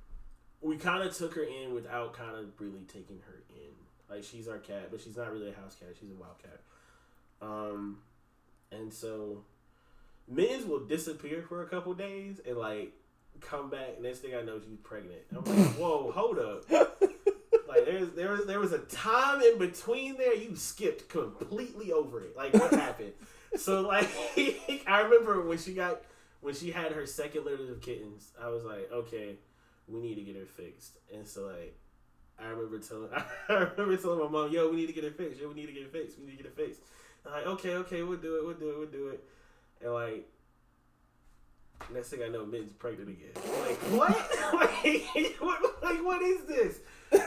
we kind of took her in without kind of really taking her in. Like she's our cat, but she's not really a house cat. She's a wild cat. Um, and so Mittens will disappear for a couple days and like come back. Next thing I know, she's pregnant. I'm like, whoa, hold up. Like there's there was there was a time in between there you skipped completely over it. Like what happened? So like I remember when she got when she had her second litter of kittens, I was like, okay, we need to get her fixed. And so like I remember telling I remember telling my mom, yo, we need to get it fixed. Yo, we need to get it fixed. We need to get it fixed. I'm like, okay, okay, we'll do it, we'll do it, we'll do it. And like next thing I know, Mittens pregnant again. I'm like, what? like, what? Like, what is this?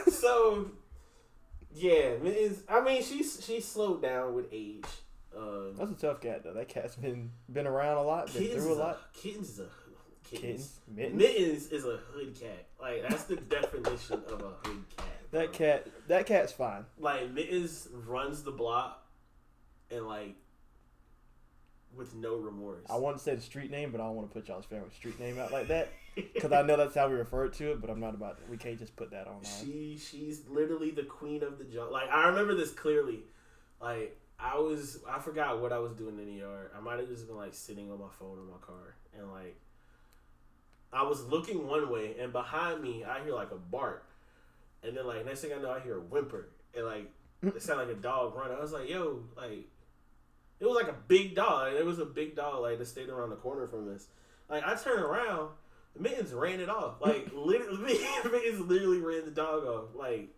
so yeah, Mittens. I mean, she's she slowed down with age. Um, That's a tough cat, though. That cat's been been around a lot, been through a is lot. a kittens is a kittens. Mittens. Mittens is a hood cat. Like that's the definition of a hood cat. bro. That cat, that cat's fine. like Mittens runs the block, and like with no remorse. I want to say the street name, but I don't want to put y'all's family street name out like that because I know that's how we refer to it. But I'm not about. We can't just put that online. She she's literally the queen of the jungle. Like I remember this clearly. Like I was I forgot what I was doing in the yard. I might have just been like sitting on my phone in my car and like I was looking one way and behind me I hear like a bark. And then like next thing I know I hear a whimper. And like it sounded like a dog running. I was like, yo, like it was like a big dog. It was a big dog like that stayed around the corner from us. Like I turned around, Mittens ran it off. Like literally Mittens literally ran the dog off. Like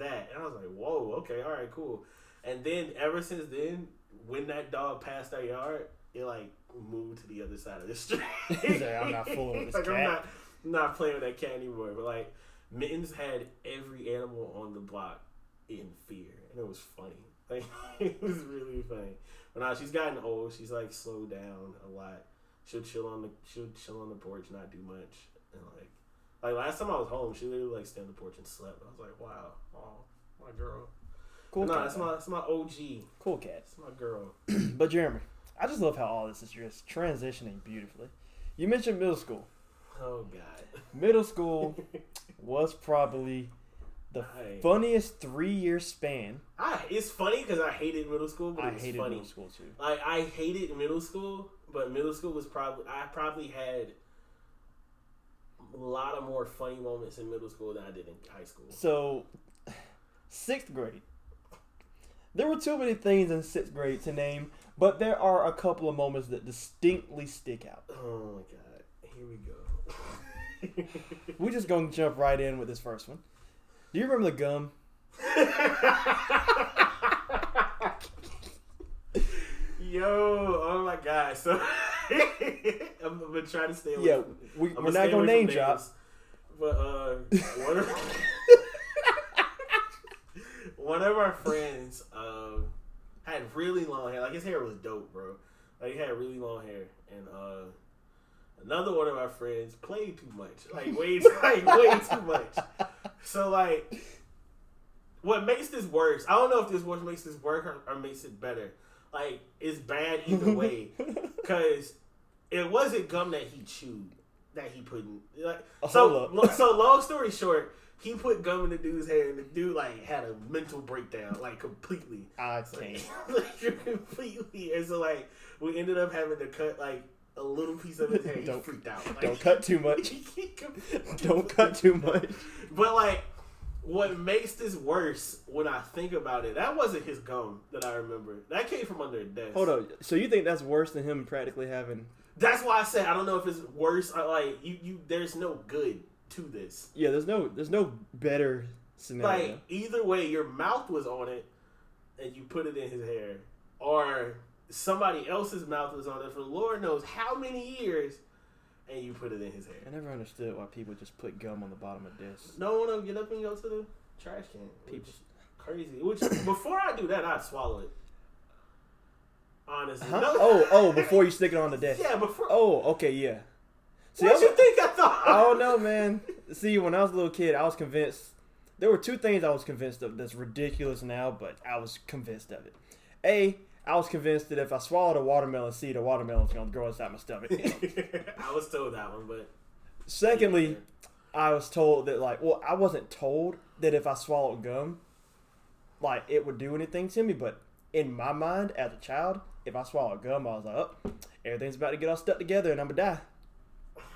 that. And I was like, whoa, okay, all right, cool. And then ever since then, when that dog passed our yard, it like moved to the other side of the street. He's like, "I'm not fooling with this like, I'm cat." not, I'm not playing with that cat anymore. But like, Mittens had every animal on the block in fear, and it was funny. Like, it was really funny. But now she's gotten old. She's like slowed down a lot. She'll chill on the she'll chill on the porch, not do much, and like. Like last time I was home, she literally like stayed on the porch and slept. I was like, "Wow, oh, my girl." Cool no, cat. it's my it's my OG. cool cat. It's my girl. But Jeremy, I just love how all this is just transitioning beautifully. You mentioned middle school. Oh God. Middle school was probably the I, funniest three year span. I it's funny because I hated middle school, but I hated funny. middle school too. Like I hated middle school, but middle school was probably I probably had a lot of more funny moments in middle school than I did in high school. So, sixth grade. There were too many things in sixth grade to name, but there are a couple of moments that distinctly stick out. Oh my god, here we go. We're just gonna jump right in with this first one. Do you remember the gum? Yo, oh my god. So I'm gonna try to stay away. Yeah, from- we, we're not gonna name from drop. But uh, one of, one of our friends had really long hair. Like his hair was dope, bro. Like he had really long hair, and uh, another one of our friends played too much. Like way, like way too much. So like, what makes this worse? I don't know if this what makes this work or, or makes it better. Like it's bad either way, because it wasn't gum that he chewed that he put in. Like so, so long story short, he put gum in the dude's hair, and the dude like had a mental breakdown, like completely, I can't. like completely. And so like we ended up having to cut like a little piece of his hair. Don't- freaked out. Like, Don't cut too much. Don't cut too much. But like, what makes this worse when I think about it? That wasn't his gum that I remember. That came from under a desk. Hold on. So you think that's worse than him practically having? That's why I said I don't know if it's worse. I, like you, you. There's no good to this. Yeah, there's no there's no better scenario. Like either way, your mouth was on it, and you put it in his hair, or somebody else's mouth was on it for Lord knows how many years, and you put it in his hair. I never understood why people just put gum on the bottom of desks. No one will get up and go to the trash can. People- crazy. Which before I do that, I'd swallow it. Honestly, Huh? No- Oh, oh, before you stick it on the desk. yeah, before. Oh, okay, yeah. See, what I, you think I thought? I don't know, man. See, when I was a little kid, I was convinced. There were two things I was convinced of that's ridiculous now, but I was convinced of it. A, I was convinced that if I swallowed a watermelon seed, a watermelon's gonna grow inside my stomach. I was told that one, but Secondly, I was told that like, well, I wasn't told that if I swallowed gum, like it would do anything to me. But in my mind, as a child, if I swallowed gum, I was like, oh, everything's about to get all stuck together and I'm gonna die.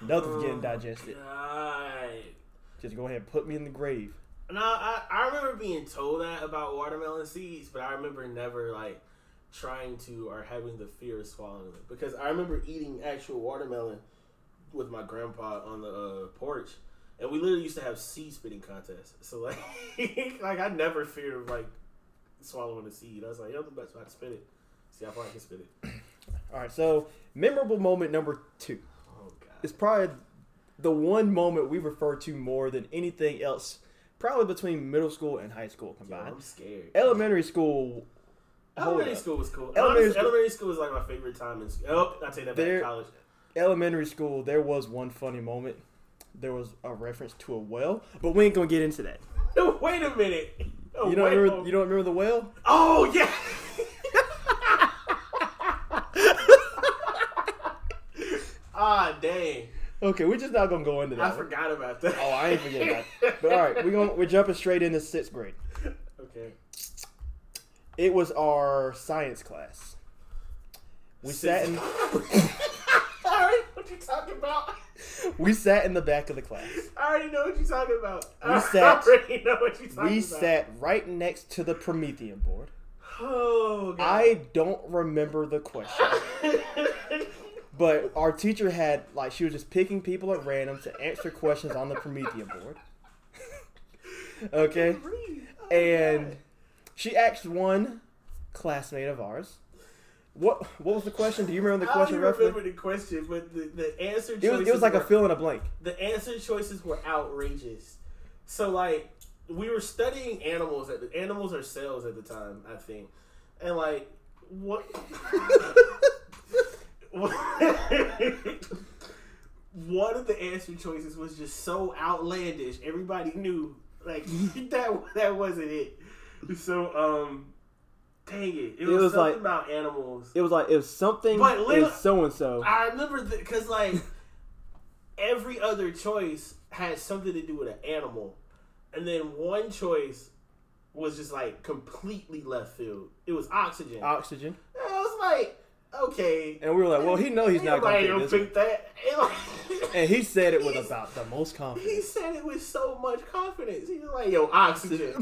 Nothing's getting digested. Right. Just go ahead and put me in the grave. No, I, I remember being told that about watermelon seeds, but I remember never like trying to or having the fear of swallowing it because I remember eating actual watermelon with my grandpa on the uh, porch, and we literally used to have seed spitting contests. So like, like I never feared of like swallowing a seed. I was like, yo, the best way to spit it. See how far I can spit it. All right, so memorable moment number two Oh god. Is probably the one moment we refer to more than anything else, probably between middle school and high school Yo, combined. I'm scared. Elementary school. Elementary school was cool. Elementary Elementary, school- elementary school was like my favorite time in school. Oh, I take that back. There- College. elementary school, there was one funny moment. There was a reference to a well, but we ain't gonna get into that. No, wait a minute. You don't remember? You don't remember the well? Oh yeah. dang! Okay, we're just not gonna go into that. I one. forgot about that. Oh, I ain't forgetting that. But all right, we're gonna we're jumping straight into sixth grade. okay. It was our science class. We sat in I already know what you're talking about. we sat in the back of the class. I already know what you're talking about. We I sat- already know what you're talking We about. sat right next to the Promethean board. Oh god. I don't remember the question, but our teacher had like she was just picking people at random to answer questions on the Promethean board. okay, Oh, and she asked one classmate of ours. What what was the question? Do you remember the I question don't even roughly? remember the question, but the, the answer It was, it was like a fill in a blank. the answer choices were outrageous. So like we were studying animals at the animals or cells at the time, I think. And like what one of the answer choices was just so outlandish. Everybody knew like that that wasn't it. So um dang it. It, was, was something like- about animals. It was like it was something. But It little- so and so. I remember because like every other choice had something to do with an animal, and then one choice was just like completely left field. It was oxygen. Oxygen, And I was like, okay. and we were like, well, he know he's not going to gonna pick this. pick that. And, like, And he said it with about the most confidence. He said it with so much confidence. He was like, "Yo, oxygen."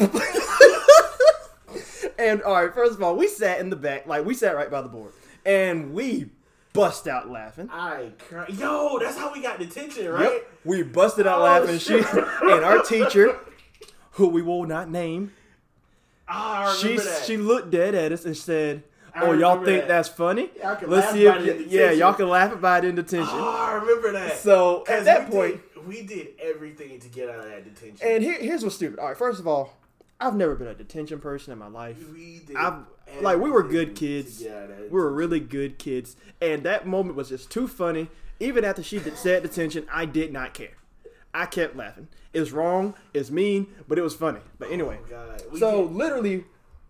and all right, first of all, we sat in the back, like we sat right by the board, and we bust out laughing. I cry. Yo, that's how we got detention, right? Yep, we busted out Oh, laughing. She and our teacher, who we will not name, ah, I she that. she looked dead at us and said, oh, y'all think that. that's funny? Y'all can Let's laugh see about if it yeah, y'all can laugh about it in detention. Oh, I remember that. So at that point, did, we did everything to get out of that detention. and here, here's what's stupid. All right, first of all, I've never been a detention person in my life. we did. I've- like, we were good kids. to get out of that We were really good kids, and that moment was just too funny. Even after she did, said detention, I did not care. I kept laughing. It's wrong. It's mean, but it was funny. But oh anyway, Oh. So did- literally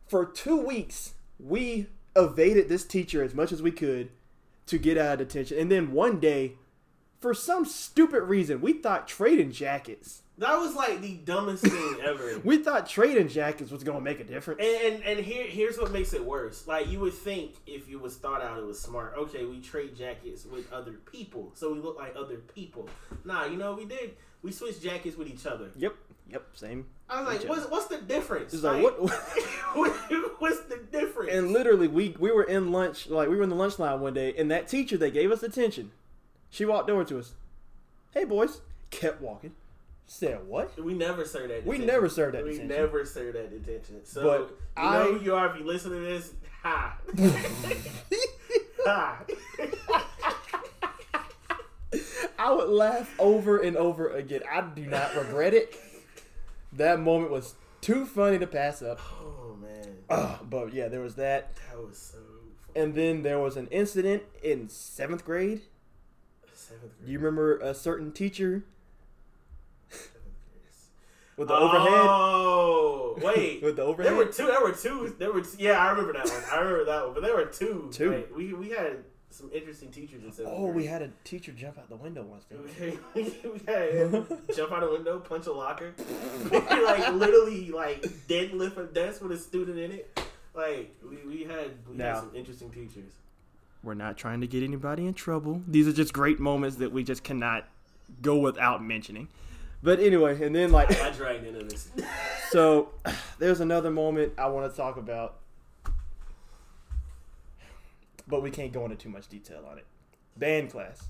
for two weeks we evaded this teacher as much as we could to get out of detention, and then one day, for some stupid reason, we thought trading jackets. that was like the dumbest thing ever. We thought trading jackets was gonna make a difference. And, and and here here's what makes it worse. Like you would think if it was thought out, it was smart. Okay, we trade jackets with other people, so we look like other people. Nah, you know we did? We switched jackets with each other. Yep, yep, same. I was like, what's what's the difference? It's like, what- what's the difference? And literally, we we were in lunch, like we were in the lunch line one day, and that teacher that gave us attention, she walked over to us. Hey, boys, kept walking. Said what? we never served that. We never served that We detention. never served that detention. So But you know who you are if you listen to this. Ha. ha. I would laugh over and over again. I do not regret it. That moment was too funny to pass up. oh man, Ugh, but yeah, there was that, that was so. Funny. and then there was an incident in seventh grade. Seventh grade. Do you remember a certain teacher seventh grade. with the overhead? Oh wait, With the overhead. there were two. There were two. There were. Two, yeah, I remember that one. I remember that one. But there were two. Two. Like, we we had some interesting teachers in seventh Oh, grade. we had a teacher jump out the window once. Didn't we? we had him jump out a window, punch a locker, like literally like deadlift a desk with a student in it. Like we, we had we Now- had some interesting teachers. We're not trying to get anybody in trouble. These are just great moments that we just cannot go without mentioning. But anyway, and then like I dragged into this. so there's another moment I want to talk about. But we can't go into too much detail on it. Band class.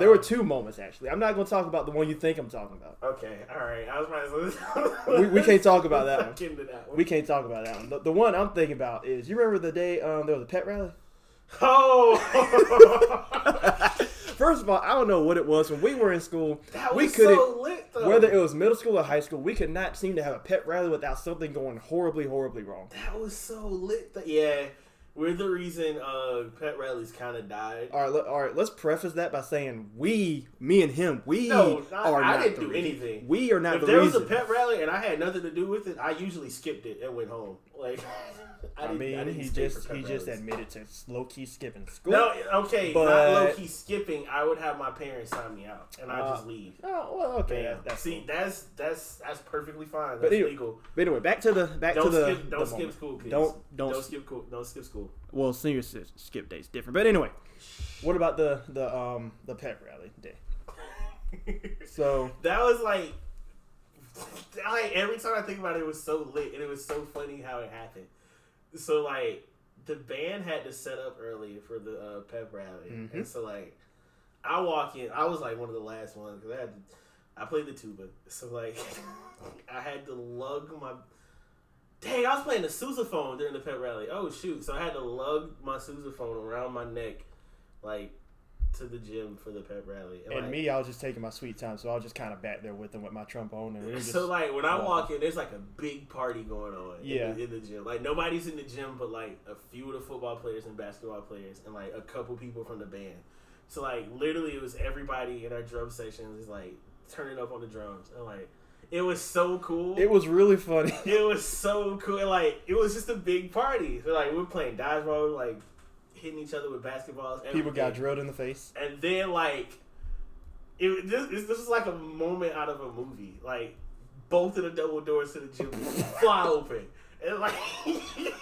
There were two moments actually. I'm not going to talk about the one you think I'm talking about. Okay, all right. I was probably We- we can't talk about that one. That one. We can't talk about that one. The, the one I'm thinking about is you remember the day um, there was a pep rally? Oh, First of all, I don't know what it was when we were in school. that we was couldn't so lit though. whether it was middle school or high school, we could not seem to have a pep rally without something going horribly, horribly wrong. that was so lit. Th- yeah, we're the reason uh, pep rallies kind of died. All right, let, all right. Let's preface that by saying we, me and him, we No, I- are I not didn't the do reason. anything. We are not if the there reason. was a pet rally and I had nothing to do with it, I usually skipped it and went home. Like, I, I, mean, I didn't he just he just admitted to low key skipping school. No, okay, not low key skipping. I would have my parents sign me out, and I Uh, just leave. Oh well, okay. That's, see, cool. that's that's that's perfectly fine. That's But anyway, legal. But anyway, back to the back Don't to the skip. Don't the skip moment. school, please. Don't don't, don't skip school. Don't skip school. well senior skip days different. But anyway, what about the the um the pep rally day? So that was like, like every time I think about it, it was so lit and it was so funny how it happened. So like the band had to set up early for the uh, pep rally, Mhm. and so like I walk in, I was like one of the last ones because I had to, I played the tuba, so like I had to lug my. Dang, I was playing the sousaphone during the pep rally. Oh shoot! So I had to lug my sousaphone around my neck, like to the gym for the pep rally. and like, me, I was just taking my sweet time, so I was just kind of back there with them with my trombone, and just So like when I walk in, there's like a big party going on. Yeah. in the, in the gym. Like nobody's in the gym, but like a few of the football players and basketball players, and like a couple people from the band. So like literally, it was everybody in our drum sections is like turning up on the drums, and like it was so cool. it was really funny. It was so cool. Like it was just a big party. So like we're playing dodgeball, like hitting each other with basketballs. People got drilled in the face. And then like, it this this this is like a moment out of a movie. Like both of the double doors to the gym fly open, and like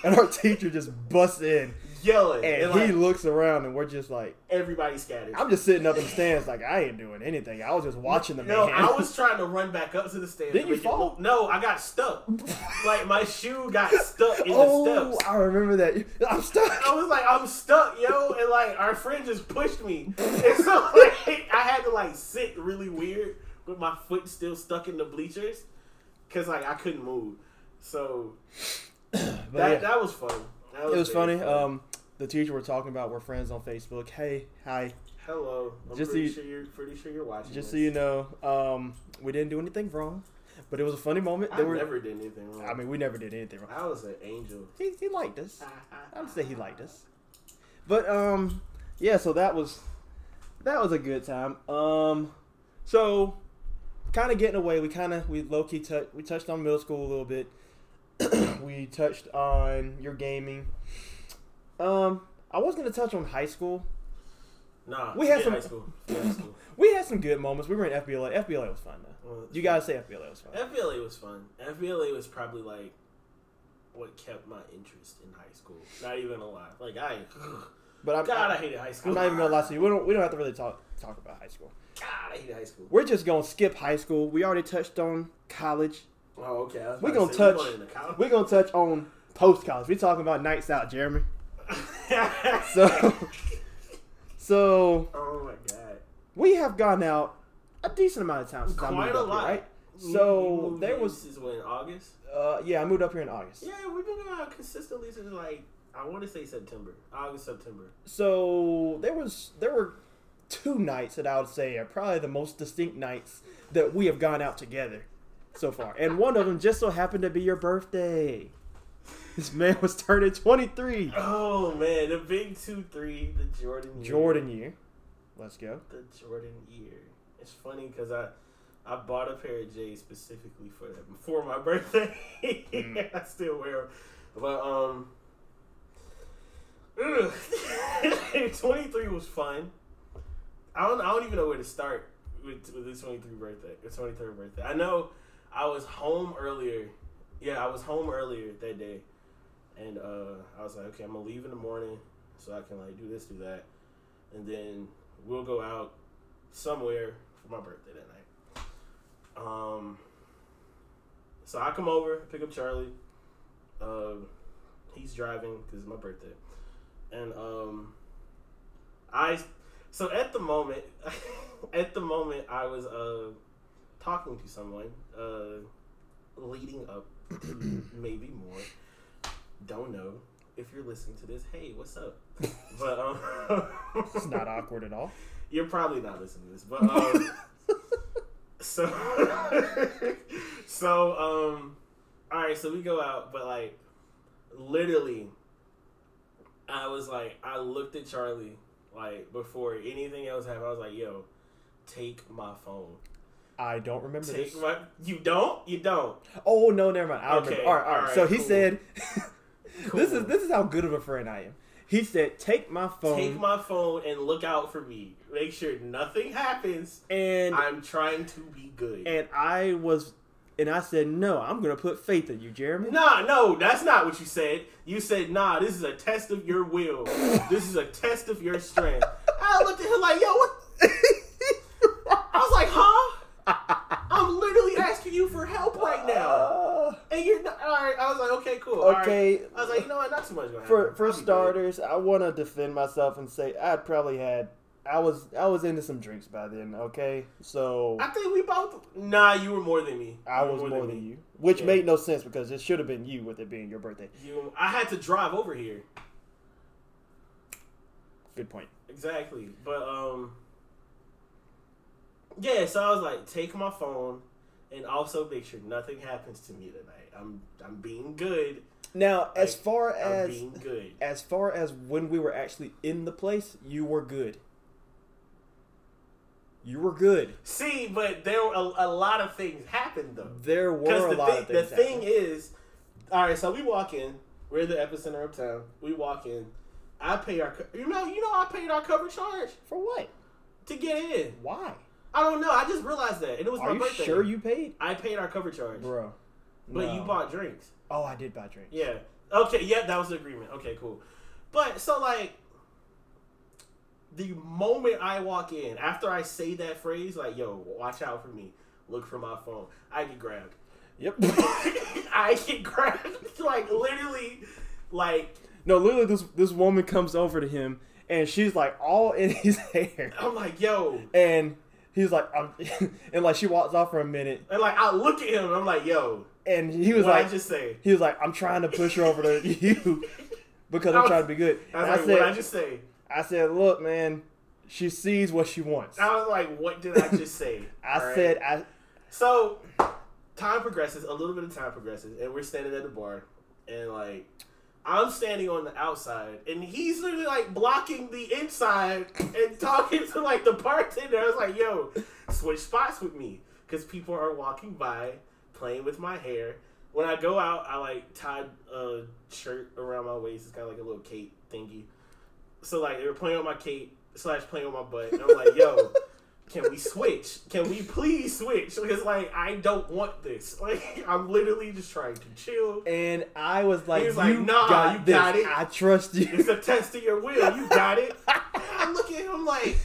And our teacher just busts in, yelling, and, and, he looks around, and we're just like, everybody scattered. I'm just sitting up in the stands, like I ain't doing anything. I was just watching the no, man. I was trying to run back up to the stairs. Didn't you make it fall? no, I got stuck. like my shoe got stuck in oh, the steps. I remember that. I'm stuck. I was like, I'm stuck, yo, and like our friend just pushed me, and so like I had to like sit really weird with my foot still stuck in the bleachers, cause like I couldn't move. So that yeah. that was fun. That it was funny. Um, the teacher we're talking about. We're friends on Facebook. Hey, hi. hello. I'm just pretty so sure you're pretty sure you're watching. Just so you know, um, we didn't do anything wrong, but it was a funny moment. I were, never did anything wrong. I mean, we never did anything wrong. I was an angel. He, he liked us. I would say he liked us. But um, yeah. So that was that was a good time. Um, so kind of getting away. We kind of we low key touched we touched on middle school a little bit. we touched on your gaming. Um, I was gonna touch on high school. Nah, We had some- high school. High school. We had some good moments. We were in FBLA. FBLA was fun though. Well, You gotta say FBLA was fun. FBLA was fun. FBLA was probably like what kept my interest in high school. Not even a lie. Like I, But I'm, God, I hated high school. I'm not even gonna lie to you. We don't we don't have to really talk talk about high school. God, I hated high school. We're just gonna skip high school. We already touched on college. Oh, okay. We about gonna to touch- going into college. We're gonna touch on post college. We're talking about nights out, Jeremy. So, so oh my god. we have gone out a decent amount of times since I Quite moved a up here, lot. right? So, you moved there in was- since when August. Uh, yeah, I moved up here in August. Yeah, we've been going out consistently since like I want to say September, August, September. So there was there were two nights that I would say are probably the most distinct nights that we have gone out together so far, and one of them just so happened to be your birthday. This man was turning 23. Oh man, the big two three, the Jordan year. Jordan year. Let's go. the Jordan year. It's funny because I I bought a pair of J's specifically for that for my birthday. Mm. I still wear them, but um, 23 was fun. I don't I don't even know where to start with with this 23 birthday, the 23rd birthday. I know I was home earlier. Yeah, I was home earlier that day, and uh, I was like, okay, I'm gonna leave in the morning so I can like do this, do that, and then we'll go out somewhere for my birthday that night. Um, so I come over, pick up Charlie. Uh, he's driving because it's my birthday, and um, I. So at the moment, at the moment, I was uh talking to someone, uh, leading up to maybe more. Don't know if you're listening to this. Hey, what's up? But um, It's not awkward at all. you're probably not listening to this, but um, so so um, all right. So we go out, but like literally, I was like, I looked at Charlie like before anything else happened. I was like, yo, take my phone. I don't remember Take this. my. You don't. You don't. Oh no, never mind. I Okay, remember. All right, all right. all so right, he cool. "This is this is how good of a friend I am." He said, "Take my phone Take my phone and look out for me. Make sure nothing happens. and I'm trying to be good. and I was and I said, "No, I'm gonna put faith in you, Jeremy." Nah, no, that's not what you said. You said, nah, this is a test of your will. this is a test of your strength. I looked at him like, yo, what? I was like, huh? I'm literally asking you for help right now. And you're not. I was like, okay, cool. all right. okay. I was like, you know what? Not too much going For for starters, I want to defend myself and say I'd probably had I was I was into some drinks by then. Okay, so I think we both. Nah, you were more than me. I was more than me. you, which Yeah. made no sense because it should have been you with it being your birthday. You, I had to drive over here. Good point. Exactly. But um Yeah, so I was like, take my phone and also make sure nothing happens to me tonight. I'm I'm being good. Now, as Like, far I'm as being good. as far as when we were actually in the place, you were good. You were good. See, but there were a, a lot of things happened though. There were Because a the lot thing of things. the things. thing is all right, so we walk in. We're the epicenter of town. We walk in. I pay our you know you know I paid our cover charge for what? to get in. Why? I don't know. I just realized that, and it was Are my you birthday. sure you paid, I paid our cover charge, bro? But you bought drinks. Oh, I did buy drinks. Yeah. Okay. Yeah, that was the agreement. Okay, cool. But so like, the moment I walk in, after I say that phrase, like, "Yo, watch out for me," look for my phone. I get grabbed. Yep. I get grabbed. like literally, like no, literally, this this woman comes over to him and she's like all in his hair, I'm like, "Yo," and he's like, I'm, and like she walks off for a minute, and like I look at him. I'm like, "Yo," and he was what like, I just say. he was like, I'm trying to push her over to you, because I I'm was- trying to be good. I I like, what I said, just say? I said, look, man, she sees what she wants. I was like, what did I just say? I right? said, I So, time progresses, a little bit of time progresses, and we're standing at the bar, and like, I'm standing on the outside, and he's literally like blocking the inside and talking to like the bartender. I was like, yo, switch spots with me, because people are walking by, playing with my hair. When I go out, I like tied a shirt around my waist. It's kind of like a little cape thingy. So like they were playing on my cape slash playing on my butt. And I'm like, yo, can we switch? Can we please switch? Because like I don't want this. Like I'm literally just trying to chill. and I was like, He was like, you "Nah, got you this. got it." I trust you. It's a test of your will. You got it. And I look at him like,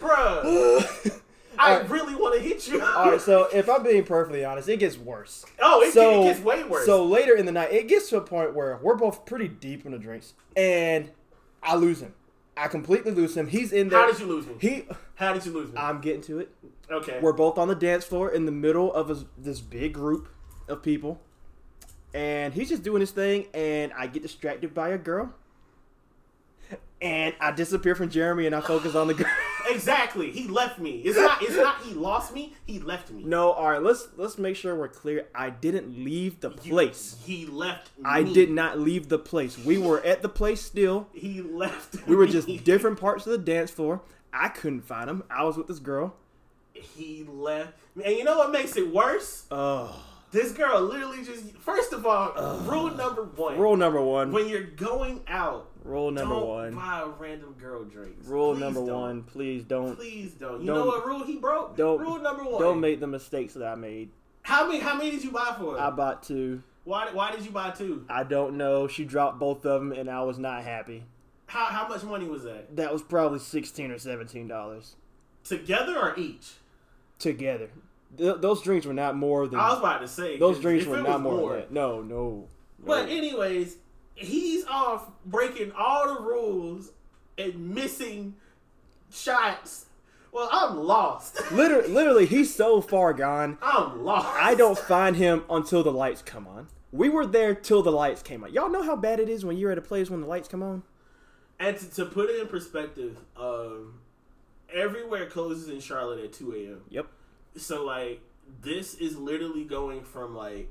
bruh, I Alright. really want to hit you. All right, so if I'm being perfectly honest, it gets worse. oh, it, so it gets way worse. So later in the night, it gets to a point where we're both pretty deep in the drinks, and I lose him. I completely lose him. He's in there. how did you lose me? He, How did you lose me? I'm getting to it. okay. We're both on the dance floor in the middle of a, this big group of people, and he's just doing his thing, and I get distracted by a girl, and I disappear from Jeremy, and I focus on the girl. Exactly. He left me. It's not. It's not. He lost me. He left me. no, all right. Let's let's make sure we're clear. I didn't leave the You- place. He left. Me. I did not leave the place. We were at the place still. He left. We were me. just different parts of the dance floor. I couldn't find him. I was with this girl. He left. And you know what makes it worse? Oh, This girl literally just. First of all, rule number one: rule number one. when you're going out, Rule number don't one. buy a random girl drinks. Rule Please number don't. one. Please don't Please don't. You Don't- know what rule he broke? don't- rule number one. don't make the mistakes that I made. How many? How many did you buy for? I bought two. why? Why did you buy two? I don't know. She dropped both of them, and I was not happy. How? How much money was that? That was probably sixteen or seventeen dollars Together or each? together. Th- those drinks were not more than I was about to say Those drinks were not was more, than that. No, no. But anyways, he's off breaking all the rules and missing shots. Well, I'm lost. literally, literally, he's so far gone. I'm lost. I don't find him until the lights come on. We were there till the lights came on. Y'all know how bad it is when you're at a place when the lights come on. And to, to put it in perspective, um, everywhere closes in Charlotte at 2 a.m. Yep. So like, this is literally going from like,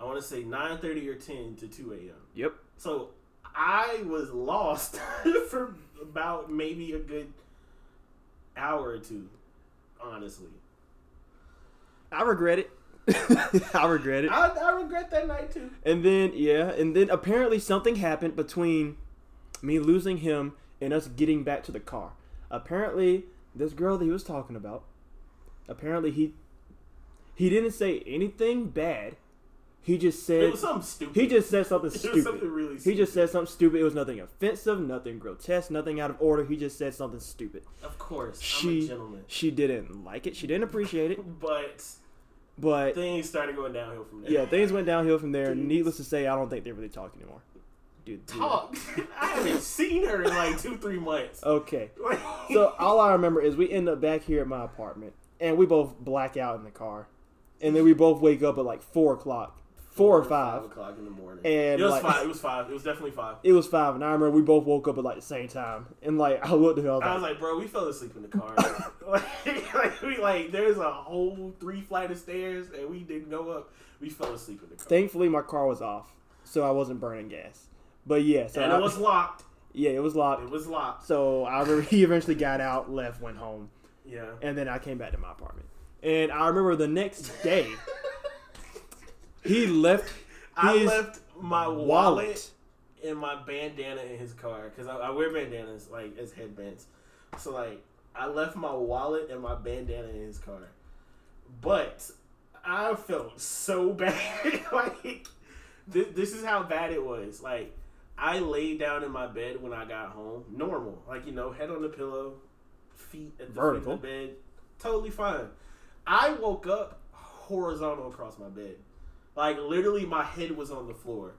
I want to say 9:30 or 10 to 2 a.m. Yep. So I was lost for about maybe a good hour or two, honestly. I regret it. I regret it. I, I regret that night too. And then yeah, and then apparently something happened between me losing him and us getting back to the car. Apparently, this girl that he was talking about, apparently he he didn't say anything bad. He just It said was something stupid. he just said something it stupid. something really. He just said something stupid. It was nothing offensive, nothing grotesque, nothing out of order. He just said something stupid. of course, I'm a She gentleman, she didn't like it. She didn't appreciate it. but But things started going downhill from there. yeah, things went downhill from there. Dude. Needless to say, I don't think they really talk anymore. Dude, dude. talk. I haven't seen her in like two, three months. Okay. So all I remember is we end up back here at my apartment, and we both black out in the car, and then we both wake up at like four o'clock, four or five. o'clock in the morning. And, it was like- five. It was five. It was definitely five. It was five, and I remember we both woke up at like the same time, and like I looked at her, I was I like, was like, bro, we fell asleep in the car. like, like, we like, there's a whole three flight of stairs, and we didn't go up. We fell asleep in the car, thankfully my car was off, so I wasn't burning gas. But yeah, so and I- it was locked. yeah, it was locked. It was locked. So I remember he eventually got out, left, went home, Yeah. and then I came back to my apartment. And I remember the next day, he left I left my wallet, wallet. and my bandana in his car because I, I wear bandanas like as headbands. So like, I left my wallet and my bandana in his car, but I felt so bad. like, this, this is how bad it was. Like, I laid down in my bed when I got home, normal, like you know, head on the pillow, feet at the Vertical. the bed, totally fine. I woke up horizontal across my bed. Like literally, my head was on the floor,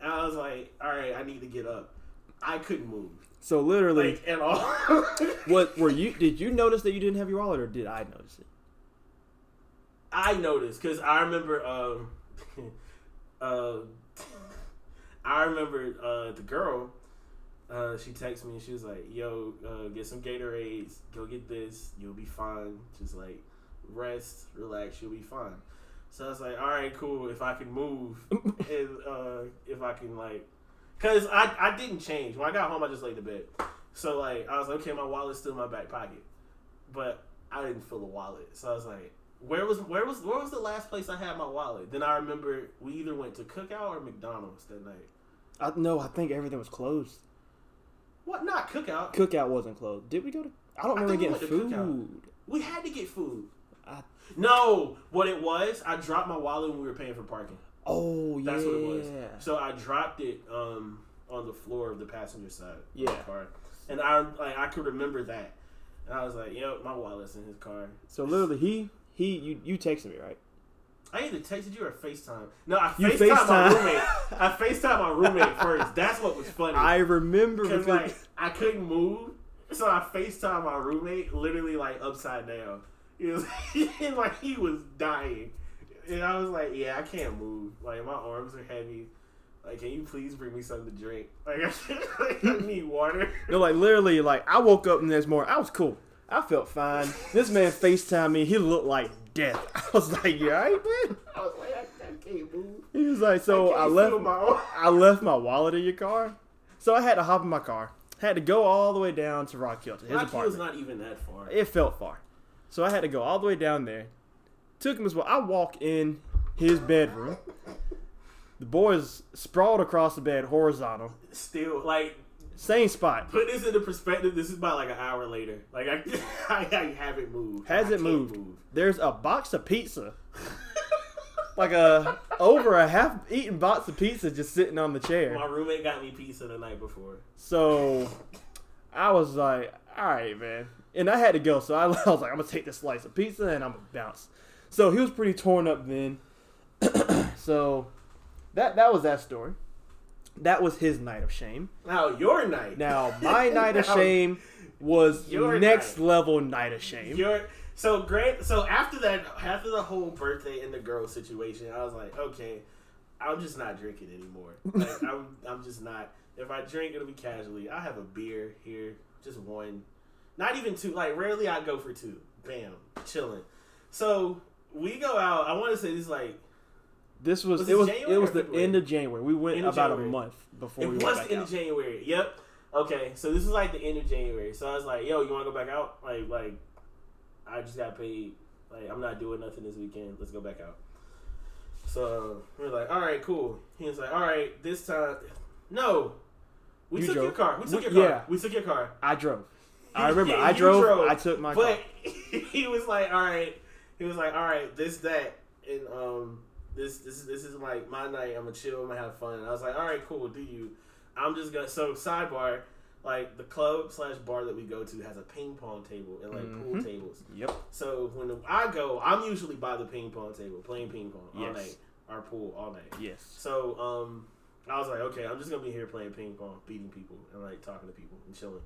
and I was like, "All right, I need to get up." I couldn't move, So literally, like at all. what were you? Did you notice that you didn't have your wallet, or did I notice it? I noticed because I remember, um, uh, I remember uh, the girl. Uh, she texted me and she was like, "Yo, uh, get some Gatorades. Go get this. You'll be fine. Just like rest, relax. You'll be fine." So I was like, "All right, cool. If I can move, and uh, if I can like, cause I I didn't change when I got home. I just laid to bed. So like I was like, okay, my wallet's still in my back pocket, but I didn't feel the wallet. So I was like, where was where was where was the last place I had my wallet? Then I remember we either went to Cookout or McDonald's that night. I, no, I think everything was closed. What? Not Cookout. Cookout wasn't closed. Did we go to? I don't remember we getting Cookout. food. We had to get food. No, what it was, I dropped my wallet when we were paying for parking. Oh yeah. That's what it was. So I dropped it um, on the floor of the passenger side of Yeah. the car, and I like I could remember that, and I was like, "Yo, my wallet's in his car." So literally, he he you you texted me right? I either texted you or FaceTime. No, I You FaceTime my roommate. I FaceTime my roommate first. That's what was funny. I remember Because because like I couldn't move, so I FaceTime my roommate literally like upside down. He was like he was dying, and I was like, "Yeah, I can't move. Like my arms are heavy. Like, can you please bring me something to drink? Like, I, I need water." no, like literally, like I woke up the next morning, I was cool. I felt fine. This man Facetime me. He looked like death. I was like, "You alright, man?" I was like, "I, I can't move." He was like, "So I, can't left my. I left my wallet in your car, so I had to hop in my car. Had to go all the way down to Rock Hill to his Rock Hill's apartment. not even that far. It felt far, so I had to go all the way down there. Took him as well. I walk in his bedroom. The boys sprawled across the bed, horizontal, Still, like same spot. put this into perspective. This is about like an hour later. Like I, I, I haven't moved. Hasn't moved. move. There's a box of pizza, like a over a half-eaten box of pizza, just sitting on the chair. My roommate got me pizza the night before. So I was like, all right, man. And I had to go. So I, I was like, I'm going to take this slice of pizza and I'm to bounce. So he was pretty torn up then. so that that was that story. That was his night of shame. Now your night. Now, my night of shame was Your next night. level night of shame. Your so great. So after that, after the whole birthday and the girl situation, I was like, okay, I'm just not drinking anymore. Like I'm, I'm just not. If I drink, it'll be casually. I have a beer here, just one, not even two. Like rarely I go for two. Bam, chilling. So we go out. I want to say this like This was, Was it was January it was the February? end of January. We went End about a month before it we was went the end out. of January. Yep. Okay, so this is like the end of January. So I was like, "Yo, you want to go back out? Like, like, I just got paid. Like, I'm not doing nothing this weekend. Let's go back out." So we are like, "All right, cool." He was like, "All right, this time, no, we You took your car. We took your car. yeah. We took your car." I drove. I remember. Yeah, I drove, drove, I took my But he was like, "All right," he was like, "All right, this that and um." This, this this is like my night. I'm gonna chill. I'm gonna have fun. And I was like, all right, cool. Do you? I'm just gonna. So sidebar, like the club slash bar that we go to has a ping pong table and like pool Mhm. tables. Yep. So when I go, I'm usually by the ping pong table playing ping pong all Yes. night. Our pool all night. Yes. So um, I was like, okay, I'm just gonna be here playing ping pong, beating people, and like talking to people and chilling.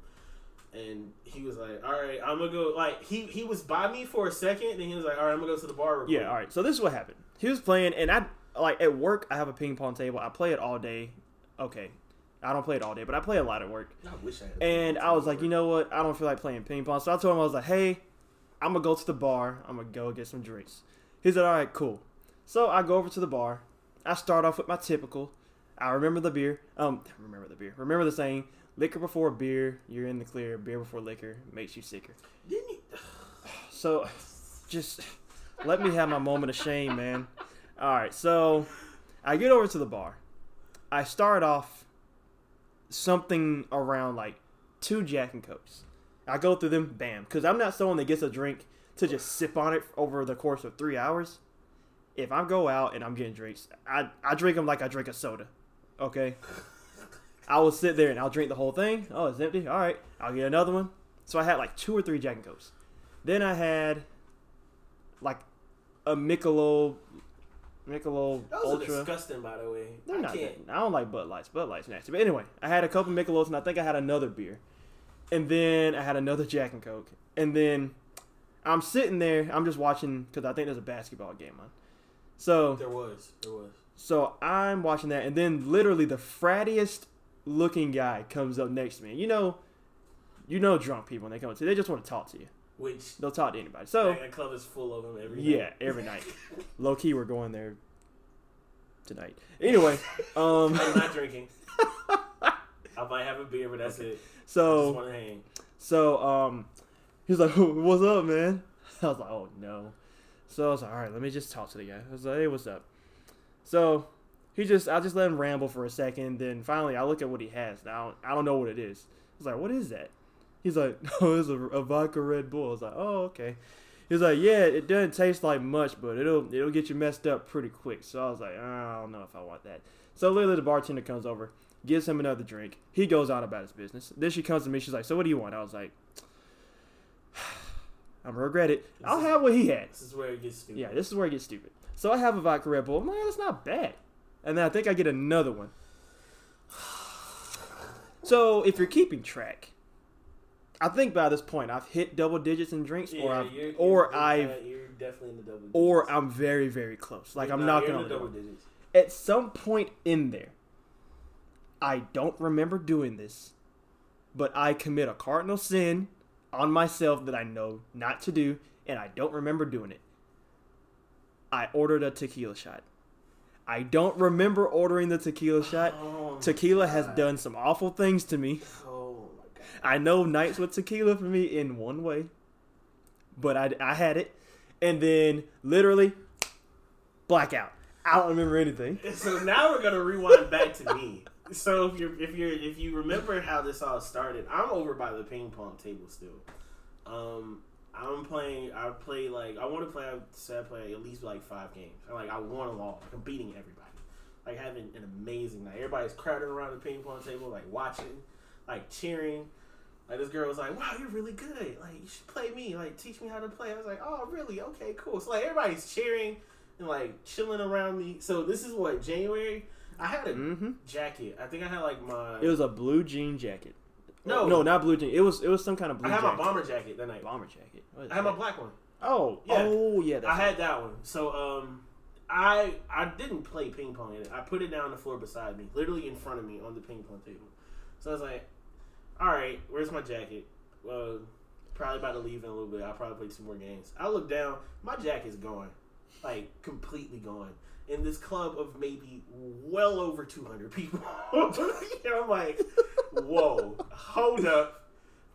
And he was like, all right, I'm gonna go. Like he he was by me for a second, and he was like, all right, I'm gonna go to the bar. Yeah, all right. So this is what happened. He was playing, and I like at work. I have a ping pong table. I play it all day. Okay, I don't play it all day, but I play a lot at work. I wish I had. And I was like, you know what? I don't feel like playing ping pong. So I told him I was like, hey, I'm gonna go to the bar. I'm gonna go get some drinks. He said, all right, cool. So I go over to the bar. I start off with my typical. I remember the beer. Um, remember the beer. Remember the saying: liquor before beer, you're in the clear. Beer before liquor makes you sicker. Didn't he? So, just let me have my moment of shame, man. All right, so I get over to the bar. I start off something around like two Jack and Cokes. I go through them, bam, because I'm not someone that gets a drink to just sip on it over the course of three hours. If I go out and I'm getting drinks, I, I drink them like I drink a soda. Okay? I will sit there and I'll drink the whole thing. Oh, it's empty. All right, I'll get another one. So I had like two or three Jack and Cokes. Then I had like a Michelob, Michelob Those are Ultra. disgusting, by the way. They're I not. can't. good. I don't like Bud Lights. Bud Lights nasty. But anyway, I had a couple Michelobs and I think I had another beer, and then I had another Jack and Coke, and then I'm sitting there. I'm just watching because I think there's a basketball game on. So There was. There was. So I'm watching that, and then literally the frattiest looking guy comes up next to me. You know, you know, drunk people when they come up to they just want to talk to you. Which They'll talk to anybody. So that, club is full of them every yeah, night. every night. Low key, we're going there tonight. Anyway, um, I'm not drinking. I might have a beer, but that's it. I just so want to hang. so um, he's like, "What's up, man?" I was like, "Oh no." So I was like, "All right, let me just talk to the guy." I was like, "Hey, what's up?" So he just, I just let him ramble for a second. Then finally, I look at what he has. Now I don't know what it is. I was like, "What is that?" He's like, "Oh, it's a, a vodka Red Bull." I was like, "Oh, okay." He's like, "Yeah, it doesn't taste like much, but it'll it'll get you messed up pretty quick." So I was like, "I don't know if I want that." So literally, the bartender comes over, gives him another drink. He goes on about his business. Then she comes to me. She's like, "So what do you want?" I was like, "I'm gonna regret it. I'll have what he had." This is where it gets stupid. Yeah, this is where it gets stupid. So I have a vodka Red Bull. I'm like, that's not bad. And then I think I get another one. So if you're keeping track, I think by this point I've hit double digits in drinks, Yeah, or I've, you're, or you're, I've, you're definitely in the double. Digits. or I'm very very close. Like I'm Nah, not you're gonna. the double digits. At some point in there, I don't remember doing this, but I commit a cardinal sin on myself that I know not to do, and I don't remember doing it. I ordered a tequila shot. I don't remember ordering the tequila shot. Oh, Tequila has done some awful things to me. Oh my god. I know nights with tequila for me in one way, but I, I had it, and then literally blackout. I don't remember anything. So now we're gonna rewind back to me. So if you're if you're if you remember how this all started, I'm over by the ping pong table still. Um, I'm playing. I play like I want to play. I said I play at least like five games. And, like I won them all. Like, I'm beating everybody. Like having an amazing night. Everybody's crowded around the ping pong table, like watching, like cheering. Like this girl was like, "Wow, you're really good. Like you should play me. Like teach me how to play." I was like, "Oh, really? Okay, cool." So like everybody's cheering and like chilling around me. So this is what January. I had a hmm jacket. I think I had like my. It was a blue jean jacket. No. no, not blue jean. It was it was some kind of blue. I had my bomber jacket that night. bomber jacket. I had my black one. Oh, Yeah. oh yeah. I had that one. So um, I I didn't play ping pong in it. I put it down on the floor beside me, literally in front of me on the ping pong table. So I was like, "All right, where's my jacket?" Well, probably about to leave in a little bit. I'll probably play two more games. I look down, my jacket's gone, like completely gone. In this club of maybe well over 200 people, I'm like, "Whoa, hold up."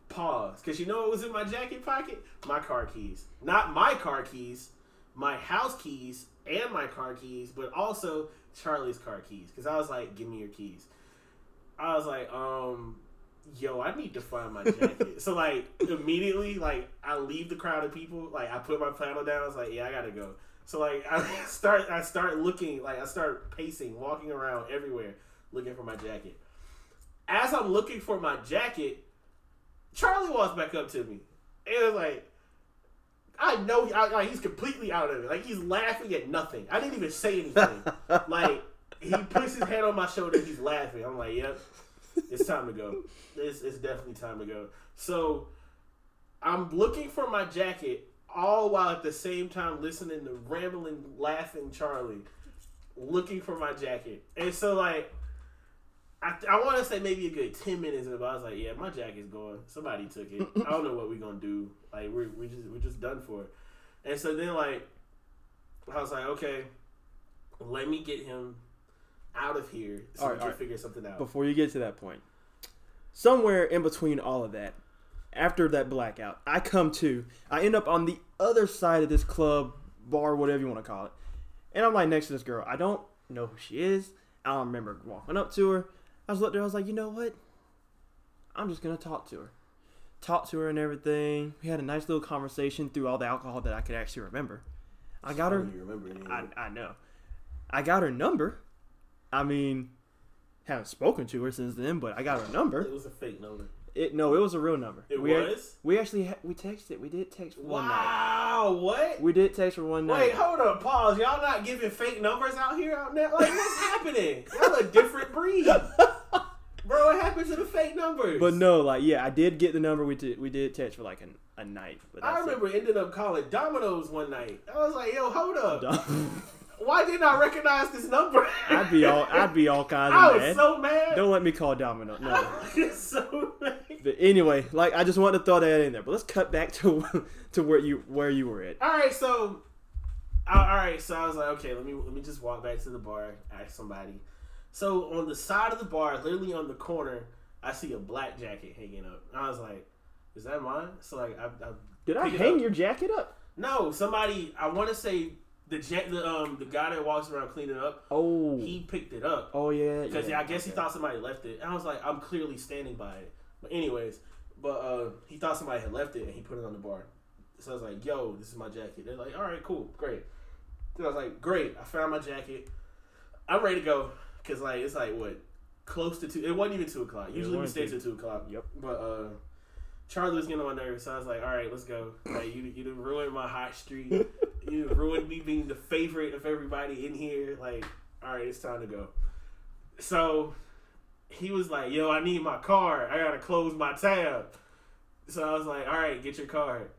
Pause, because you know what was in my jacket pocket? My car keys. Not my car keys, my house keys and my car keys, but also Charlie's car keys. Because I was like, "Give me your keys." I was like, um, yo, I need to find my jacket. so like immediately, like I leave the crowd of people, like I put my flannel down. I was like, yeah, I gotta go. So like I start, I start looking, like I start pacing, walking around everywhere, looking for my jacket. As I'm looking for my jacket, Charlie walks back up to me, and it was like. I know I, like, he's completely out of it. Like he's laughing at nothing. I didn't even say anything. like he puts his hand on my shoulder. He's laughing. I'm like, yep, it's time to go. It's, it's definitely time to go. So I'm looking for my jacket, all while at the same time listening to rambling, laughing Charlie, looking for my jacket. And so like. I, I want to say maybe a good 10 minutes in, but I was like, yeah, my jacket's gone. Somebody took it. I don't know what we're going to do. Like, we're, we just, we're just done for it. And so then, like, I was like, okay, let me get him out of here so All we right, can all right. figure something out. before you get to that point, somewhere in between all of that, after that blackout, I come to. I end up on the other side of this club, bar, whatever you want to call it, and I'm like next to this girl. I don't know who she is. I don't remember walking up to her. I was her. I was like, you know what? I'm just gonna talk to her, talk to her and everything. We had a nice little conversation through all the alcohol that I could actually remember. I got her. You remember I. I know. I got her number. I mean, haven't spoken to her since then, but I got her number. It was a fake number. It no, it was a real number. It we was? we actually ha- we texted. it. We did text for one night. Wow, what? We did text for one night. Wait, hold up, pause. Y'all not giving fake numbers out here out there? Like, what's happening? Y'all a different breed. Bro, what happened to the fake numbers? but no, like yeah, I did get the number. We did we did text for like an, a night. But I remember ended up calling Domino's one night. I was like, yo, hold up. Why didn't I recognize this number? I'd be all I'd be all kinds I of was mad. so mad. Don't let me call Domino. No. I so mad. But anyway, like I just wanted to throw that in there. But let's cut back to to where you where you were at. All right, so all right, so I was like, okay, let me let me just walk back to the bar, ask somebody. So on the side of the bar, literally on the corner, I see a black jacket hanging up. And I was like, is that mine? So like, I, I Did I hang your jacket up? No, somebody. I want to say the ja- the um the guy that walks around cleaning up. Oh. He picked it up oh yeah. because yeah, I guess he thought somebody left it. And I was like, I'm clearly standing by it. But anyways, but uh, he thought somebody had left it and he put it on the bar. So I was like, Yo, this is my jacket. They're like, All right, cool, great. So I was like, Great, I found my jacket. I'm ready to go because like it's like what close to two. It wasn't even two o'clock. Usually we stay till two o'clock. Yep. But uh, Charlie was getting on my nerves, so I was like, "All right, let's go." Like you, you done ruined my hot streak. you ruined me being the favorite of everybody in here. Like, all right, it's time to go. So he was like, "Yo, I need my card. I gotta close my tab." So I was like, "All right, get your card."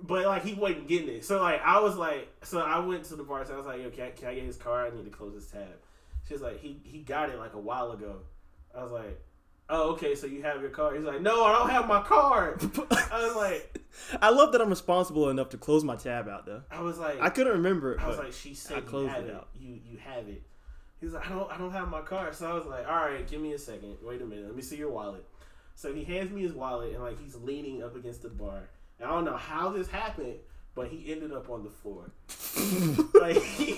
But like he wasn't getting it, so like I was like, so I went to the bar. So I was like, "Yo, can I, can I get his card? I need to close his tab." She was like, "He he got it like a while ago." I was like, "Oh, okay. So you have your card?" He's like, "No, I don't have my card." I was like, I love that I'm responsible enough to close my tab out though. I was like, I couldn't remember it. I was like, she said I you closed have it it. out. You you have it. He's like, I don't I don't have my card. So I was like, all right, give me a second. Wait a minute. Let me see your wallet. So he hands me his wallet and like he's leaning up against the bar. And I don't know how this happened, but he ended up on the floor. like he,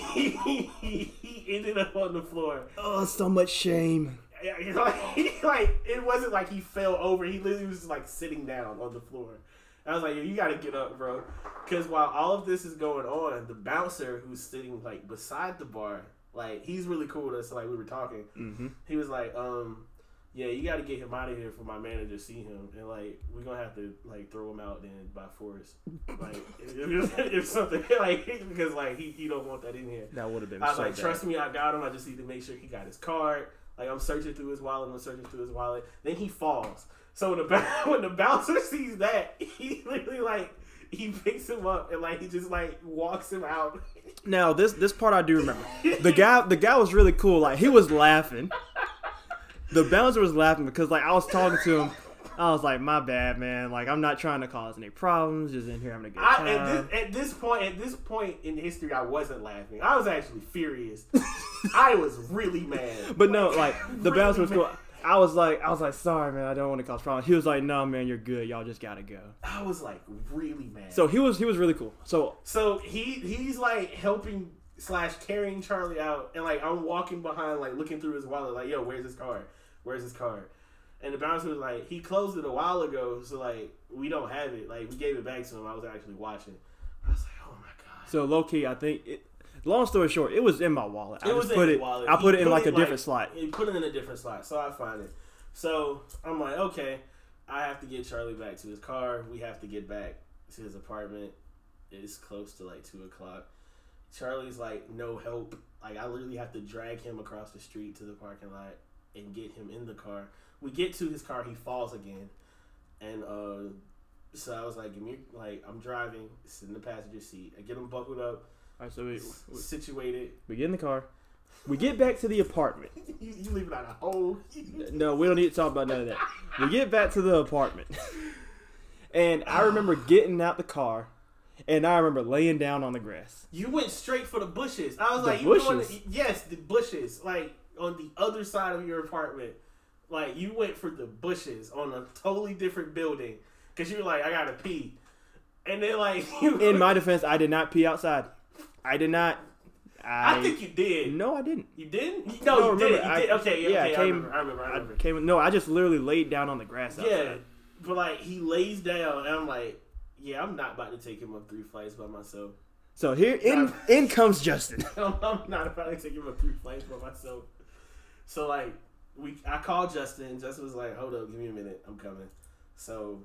he, he ended up on the floor. oh, so much shame. Yeah, like, he, like it wasn't like he fell over. He literally was like sitting down on the floor. I was like, you gotta get up, bro. Because while all of this is going on, the bouncer who's sitting like beside the bar, like he's really cool with us. So, like we were talking, Mm-hmm. he was like, um, yeah, you got to get him out of here for my manager to see him, and like we're gonna have to like throw him out then by force, like if, if, if something like because like he, he don't want that in here. That would have been I was so like, bad. trust me, I got him. I just need to make sure he got his card. Like I'm searching through his wallet. I'm searching through his wallet. Then he falls. So when the when the bouncer sees that, he literally like he picks him up and like he just like walks him out. Now this this part I do remember. The guy the guy was really cool. Like he was laughing. The bouncer was laughing because like I was talking to him. I was like, my bad, man. Like I'm not trying to cause any problems. Just in here having a good I, time. at, this, at this point, at this point in history, I wasn't laughing. I was actually furious. I was really mad. But no, like the really bouncer was cool. I was like, I was like, sorry, man. I don't want to cause problems. He was like, no, man, you're good. Y'all just gotta go. I was like really mad. So he was he was really cool. So So he he's like helping slash carrying Charlie out, and like I'm walking behind, like looking through his wallet, like, yo, where's his card? Where's his card? And the bouncer was like, he closed it a while ago, so like we don't have it. Like we gave it back to him. I was actually watching. I was like, oh my god. so low key, I think. It, long story short, it was in my wallet. I It just was in put it. wallet. I He put it in put like it, a different like- slot. He put it in a different slot, so I find it. So I'm like, okay, I have to get Charlie back to his car. We have to get back to his apartment. It's close to like two o'clock. Charlie's like, no help. Like I literally have to drag him across the street to the parking lot and get him in the car. We get to his car, he falls again, and uh, so I was like, give me like I'm driving, sit in the passenger seat. I get him buckled up, All right, so we, we, situated. we get in the car. We get back to the apartment. You, you leaving out a hole. No, we don't need to talk about none of that. We get back to the apartment. And I remember getting out the car and I remember laying down on the grass. You went straight for the bushes. I was The like, bushes? it- yes, the bushes, like on the other side of your apartment. Like you went for the bushes on a totally different building because you were like, I gotta pee, and then like. In my defense, I did not pee outside. I did not. I, I think you did. no, I didn't. You didn't? No, No, you remember, did. You I- did. Okay, yeah, yeah, okay, I I, came- remember. I remember. I I remember. came. No, I just literally laid down on the grass. yeah, but like he lays down, and I'm like, yeah, I'm not about to take him up three flights by myself. So here in in comes Justin. I'm not about to take him up three flights by myself. So like we, I called Justin. Justin was like, "Hold up, give me a minute, I'm coming." So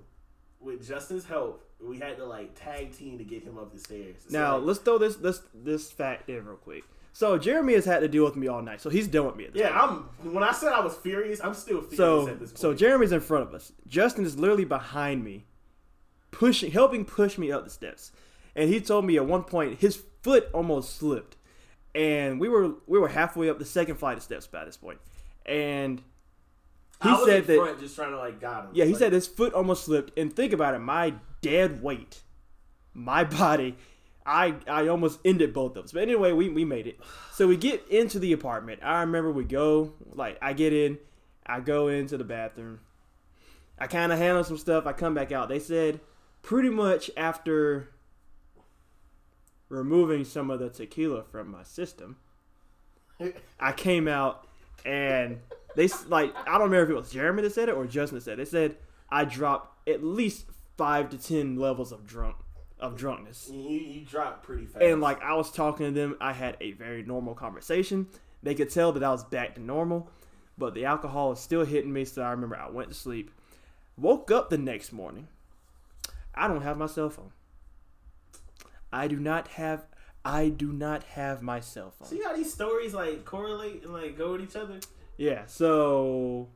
with Justin's help, we had to like tag team to get him up the stairs. So, Now like, let's throw this this this fact in real quick. So Jeremy has had to deal with me all night, so he's done with me at this yeah, point. I'm. When I said I was furious, I'm still furious So at this point. so Jeremy's in front of us. Justin is literally behind me, pushing, helping push me up the steps. And he told me at one point his foot almost slipped, and we were we were halfway up the second flight of steps by this point, and he said that front just trying to like got him. yeah, he Like, said his foot almost slipped. And think about it, my dead weight, my body, I I almost ended both of us. But anyway, we, we made it. So we get into the apartment. I remember we go, like, I get in, I go into the bathroom. I kind of handle some stuff. I come back out. They said pretty much after removing some of the tequila from my system, I came out and they like I don't remember if it was Jeremy that said it or Justin that said it. They said I dropped at least five to ten levels of drunk of drunkenness. you, you dropped pretty fast. And like I was talking to them, I had a very normal conversation. They could tell that I was back to normal, but the alcohol is still hitting me. So I remember I went to sleep, woke up the next morning. I don't have my cell phone. I do not have. I do not have my cell phone. See how these stories like correlate and like go with each other. Yeah, so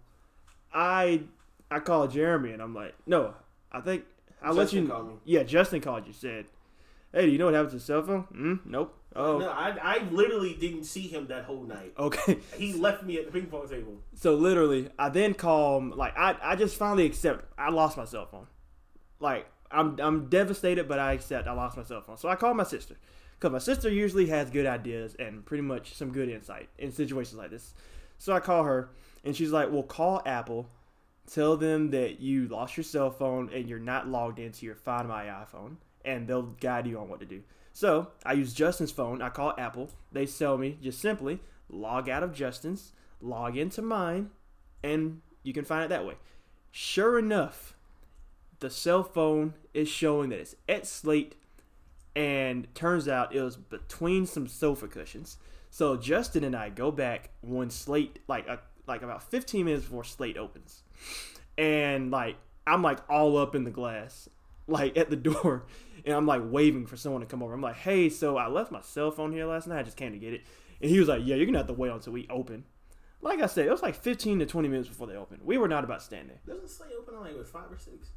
I I called Jeremy and I'm like, no, I think I'll let you. called me. Yeah, Justin called you. Said, hey, do you know what happened to the cell phone? Mm, nope. Oh, No, I, I literally didn't see him that whole night. okay. He left me at the ping pong table. So literally, I then call him. Like I, I just finally accept I lost my cell phone. Like I'm, I'm devastated, but I accept I lost my cell phone. So I called my sister because my sister usually has good ideas and pretty much some good insight in situations like this. So I call her, and she's like, "Well, call Apple, tell them that you lost your cell phone and you're not logged into your Find My iPhone, and they'll guide you on what to do." So I use Justin's phone. I call Apple. They tell me just simply log out of Justin's, log into mine, and you can find it that way. Sure enough, the cell phone is showing that it's at Slate, and turns out it was between some sofa cushions. So Justin and I go back when Slate, like a, like about 15 minutes before Slate opens, and like I'm like all up in the glass, like at the door, and I'm like waving for someone to come over. I'm like, hey, so I left my cell phone here last night. I just came to get it, and he was like, yeah, you're gonna have to wait until we open. Like I said, it was like 15 to 20 minutes before they opened. We were not about to stand there. Doesn't Slate open like with five or six?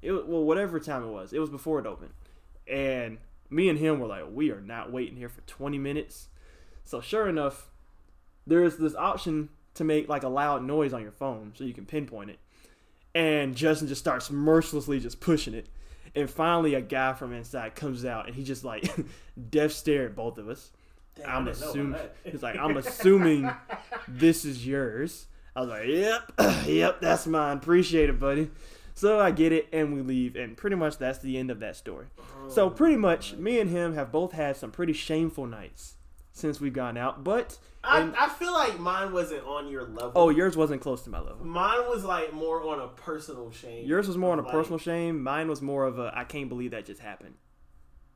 It well, whatever time it was, it was before it opened, and me and him were like, we are not waiting here for 20 minutes. So sure enough, there is this option to make like a loud noise on your phone, so you can pinpoint it. And Justin just starts mercilessly just pushing it, and finally a guy from inside comes out, and he just like death stare at both of us. Damn, I'm I didn't know assuming he's like, I'm assuming this is yours. I was like, Yep, yep, that's mine. Appreciate it, buddy. So I get it, and we leave, and pretty much that's the end of that story. Uh-huh. So pretty much, me and him have both had some pretty shameful nights since we've gone out. But I, I feel like mine wasn't on your level. oh, yours wasn't close to my level. mine was like more on a personal shame. Yours was more on a Like, personal shame. Mine was more of a I can't believe that just happened.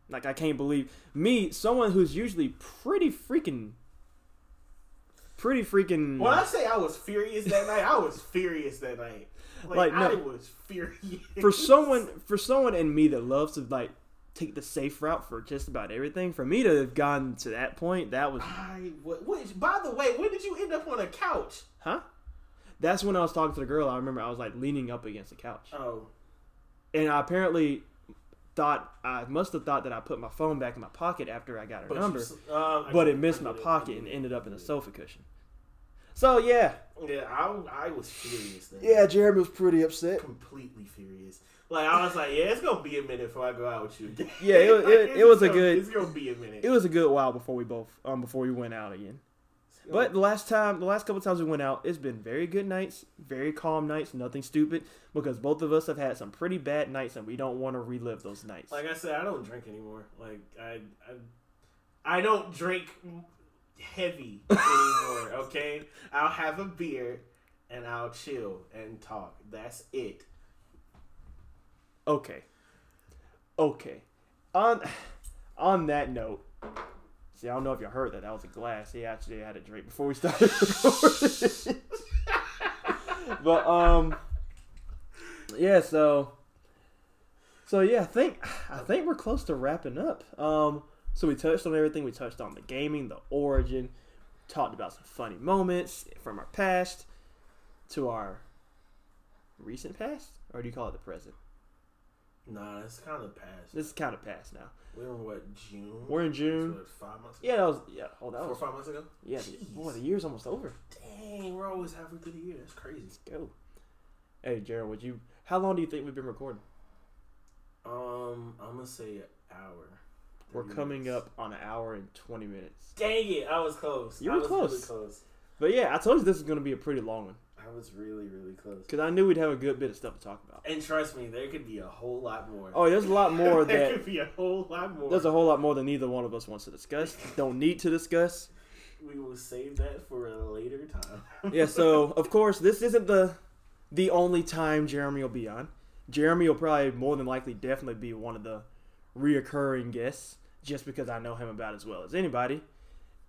Like I can't believe me, someone who's usually pretty freaking, pretty freaking. When I say I was furious that night, I was furious that night. Like, Like, no. I was furious. for someone for someone in me that loves to like take the safe route for just about everything for me to have gone to that point that was I, what, which, by the way, when did you end up on a couch? huh? That's when i was talking to the girl i remember i was like leaning up against the couch. Oh, and i apparently thought i must have thought that i put my phone back in my pocket after i got her but number you um, I but it missed my pocket and ended up in a sofa cushion so yeah Yeah, I, I was furious. Then. yeah jeremy was pretty upset completely furious. Like I was like, yeah, it's gonna be a minute before I go out with you. Yeah, it Like, it- it was a good- It's gonna be a minute. it was a good while before we both um before we went out again But the last time, the last couple times we went out, it's been very good nights, very calm nights, nothing stupid. Because both of us have had some pretty bad nights, and we don't want to relive those nights. like I said, I don't drink anymore. Like I, I, I don't drink heavy anymore. okay, I'll have a beer and I'll chill and talk. That's it. okay, okay. On on that note, see, I don't know if you heard that. That was a glass. He actually had a drink before we started. recording. but um, yeah. So so yeah, I think I think we're close to wrapping up. Um, so we touched on everything. We touched on the gaming, the origin, talked about some funny moments from our past to our recent past, or do you call it the present? Nah, it's kind of past. This is kind of past now. We're in what June? We're in June. what, five months. Ago? Yeah, that was yeah. Oh, that four was five months ago. yeah. Jeez. Boy, the year's almost over. Dang, we're always halfway through the year. That's crazy. Let's go. Hey, Jared, would you? How long do you think we've been recording? Um, I'm gonna say an hour. We're 30 coming minutes. up on an hour and twenty minutes. Dang it! I was close. You I were was close. Really close. But yeah, I told you this is going to be a pretty long one I was really, really close. because I knew we'd have a good bit of stuff to talk about. And trust me, there could be a whole lot more. Oh, there's a lot more there that could be a whole lot more. there's a whole lot more than either one of us wants to discuss. Don't need to discuss. we will save that for a later time. Yeah. So of course, this isn't the the only time Jeremy will be on. Jeremy will probably more than likely definitely be one of the reoccurring guests, just because I know him about as well as anybody,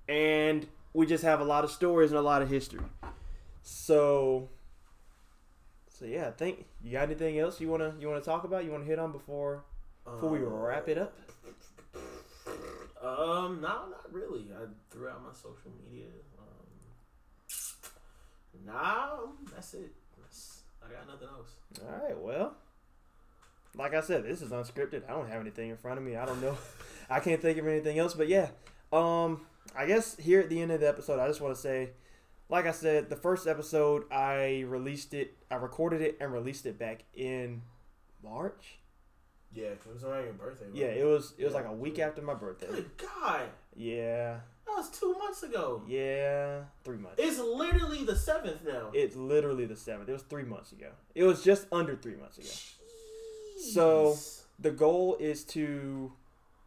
and we just have a lot of stories and a lot of history. So. So yeah, I think you got anything else you wanna you wanna talk about? You wanna hit on before before we wrap it up? Um, no, not really. I threw out my social media. Um, nah, that's it. That's, I got nothing else. All right, well, like I said, this is unscripted. I don't have anything in front of me. I don't know. I can't think of anything else. But yeah, um, I guess here at the end of the episode, I just want to say, like I said, the first episode I released it, I recorded it and released it back in March. Yeah, it was around your birthday. wasn't Yeah, it was it was like a week after my birthday. Good God, Yeah, that was two months ago. yeah, three months. It's literally the seventh now. It's literally the seventh. It was three months ago. It was just under three months ago. So- the goal is to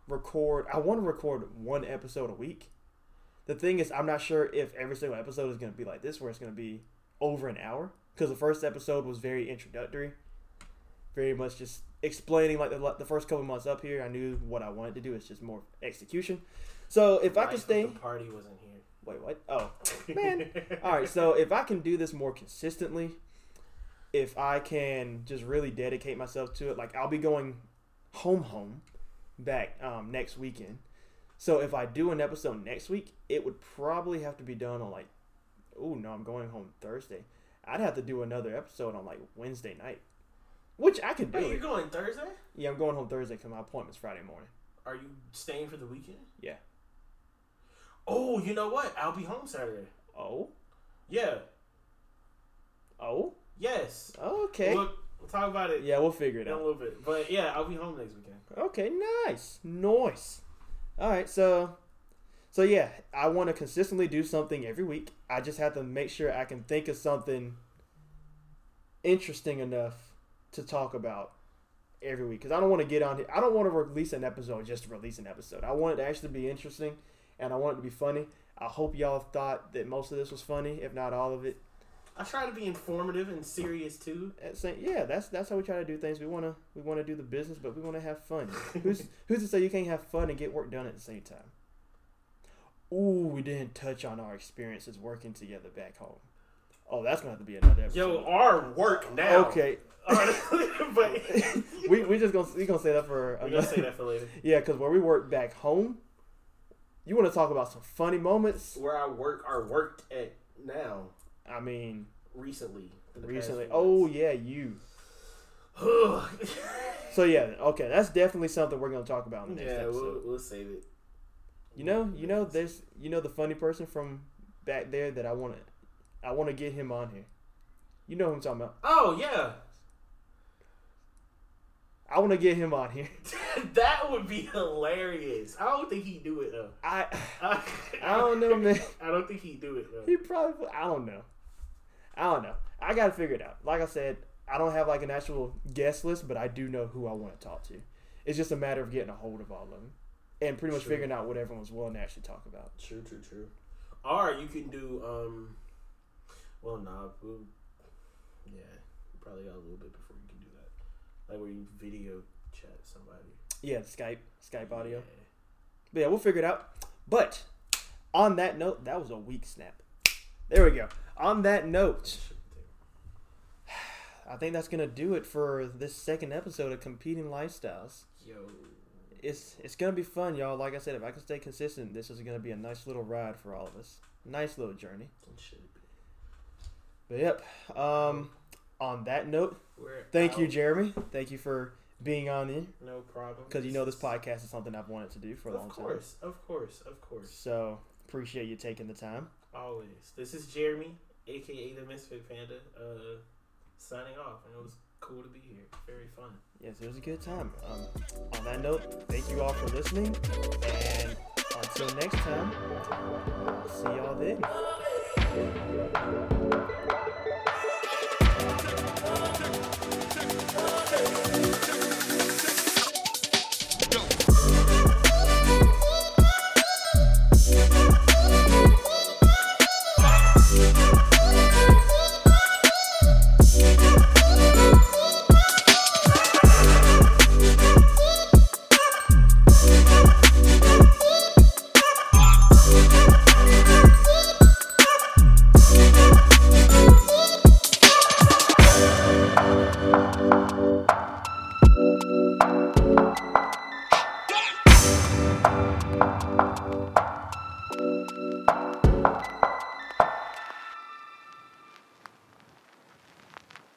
record i want to record one episode a week. The thing is i'm not sure if every single episode is going to be like this where it's going to be over an hour because the first episode was very introductory. Very much just explaining like the, the first couple months up here i knew what i wanted to do it's just more execution. So if i Life can of stay the party wasn't here. wait what? Oh Man. all right so if i can do this more consistently if i can just really dedicate myself to it like i'll be going home home back um, next weekend so if i do an episode next week it would probably have to be done on like oh no i'm going home thursday i'd have to do another episode on like wednesday night which i could do Wait, you're going Thursday? yeah i'm going home thursday because my appointment's friday morning Are you staying for the weekend? Yeah. Oh, you know what? I'll be home Saturday. oh Yeah. oh Yes. okay We'll, we'll talk about it yeah we'll figure it out. in a little bit. But yeah, I'll be home next weekend. Okay, nice, nice. All right, so, so yeah, I want to consistently do something every week. I just have to make sure I can think of something interesting enough to talk about every week because I don't want to get on here. I don't want to release an episode just to release an episode. I want it to actually be interesting, and I want it to be funny. I hope y'all thought that most of this was funny, if not all of it. I try to be informative and serious too. Uh, at the same- yeah, that's that's how we try to do things. We wanna we wanna do the business, but we wanna have fun. who's who's to say you can't have fun and get work done at the same time? Ooh, we didn't touch on our experiences working together back home. Oh, that's gonna have to be another episode. Yo, our work now. okay, but we we just gonna we gonna say that for we're gonna say that for later. yeah, because where we work back home, you want to talk about some funny moments. Where I work, are worked at now. I mean, Recently. in the past recently. Oh yeah, you. So yeah, okay, that's definitely something we're gonna talk about in the next yeah, episode. we'll, we'll save it. You know, you know, there's, you know, the funny person from back there that I want to, I want to get him on here. You know who I'm talking about. Oh yeah, I want to get him on here. that would be hilarious. I don't think he'd do it though. I, I, I don't know, man. I don't think he'd do it though. He probably, I don't know. I don't know. I got to figure it out. Like I said, I don't have like an actual guest list, but I do know who I want to talk to. It's just a matter of getting a hold of all of them and pretty much True. figuring out what everyone's willing to actually talk about. True, true, true. Or you can do um. Well, nah, we'll, yeah, you probably got a little bit before you can do that. Like where you video chat somebody. Yeah, Skype, Skype audio. Yeah. But yeah, we'll figure it out. But on that note, that was a weak snap. There we go. On that note, I think that's gonna do it for this second episode of Competing Lifestyles. Yo, It's it's gonna be fun, y'all. Like I said, if I can stay consistent, this is gonna be a nice little ride for all of us. Nice little journey. it should be. But yep. Um, on that note, We're thank you. Jeremy. Thank you for being on here No problem. because you know this podcast is something I've wanted to do for a long Of time. course, of course, of course. So appreciate you taking the time. Always. This is Jeremy, aka the Misfit Panda, uh, signing off, and it was cool to be here. Very fun. Yes, it was a good time. Um, on that note, thank you all for listening, and until next time, see y'all then.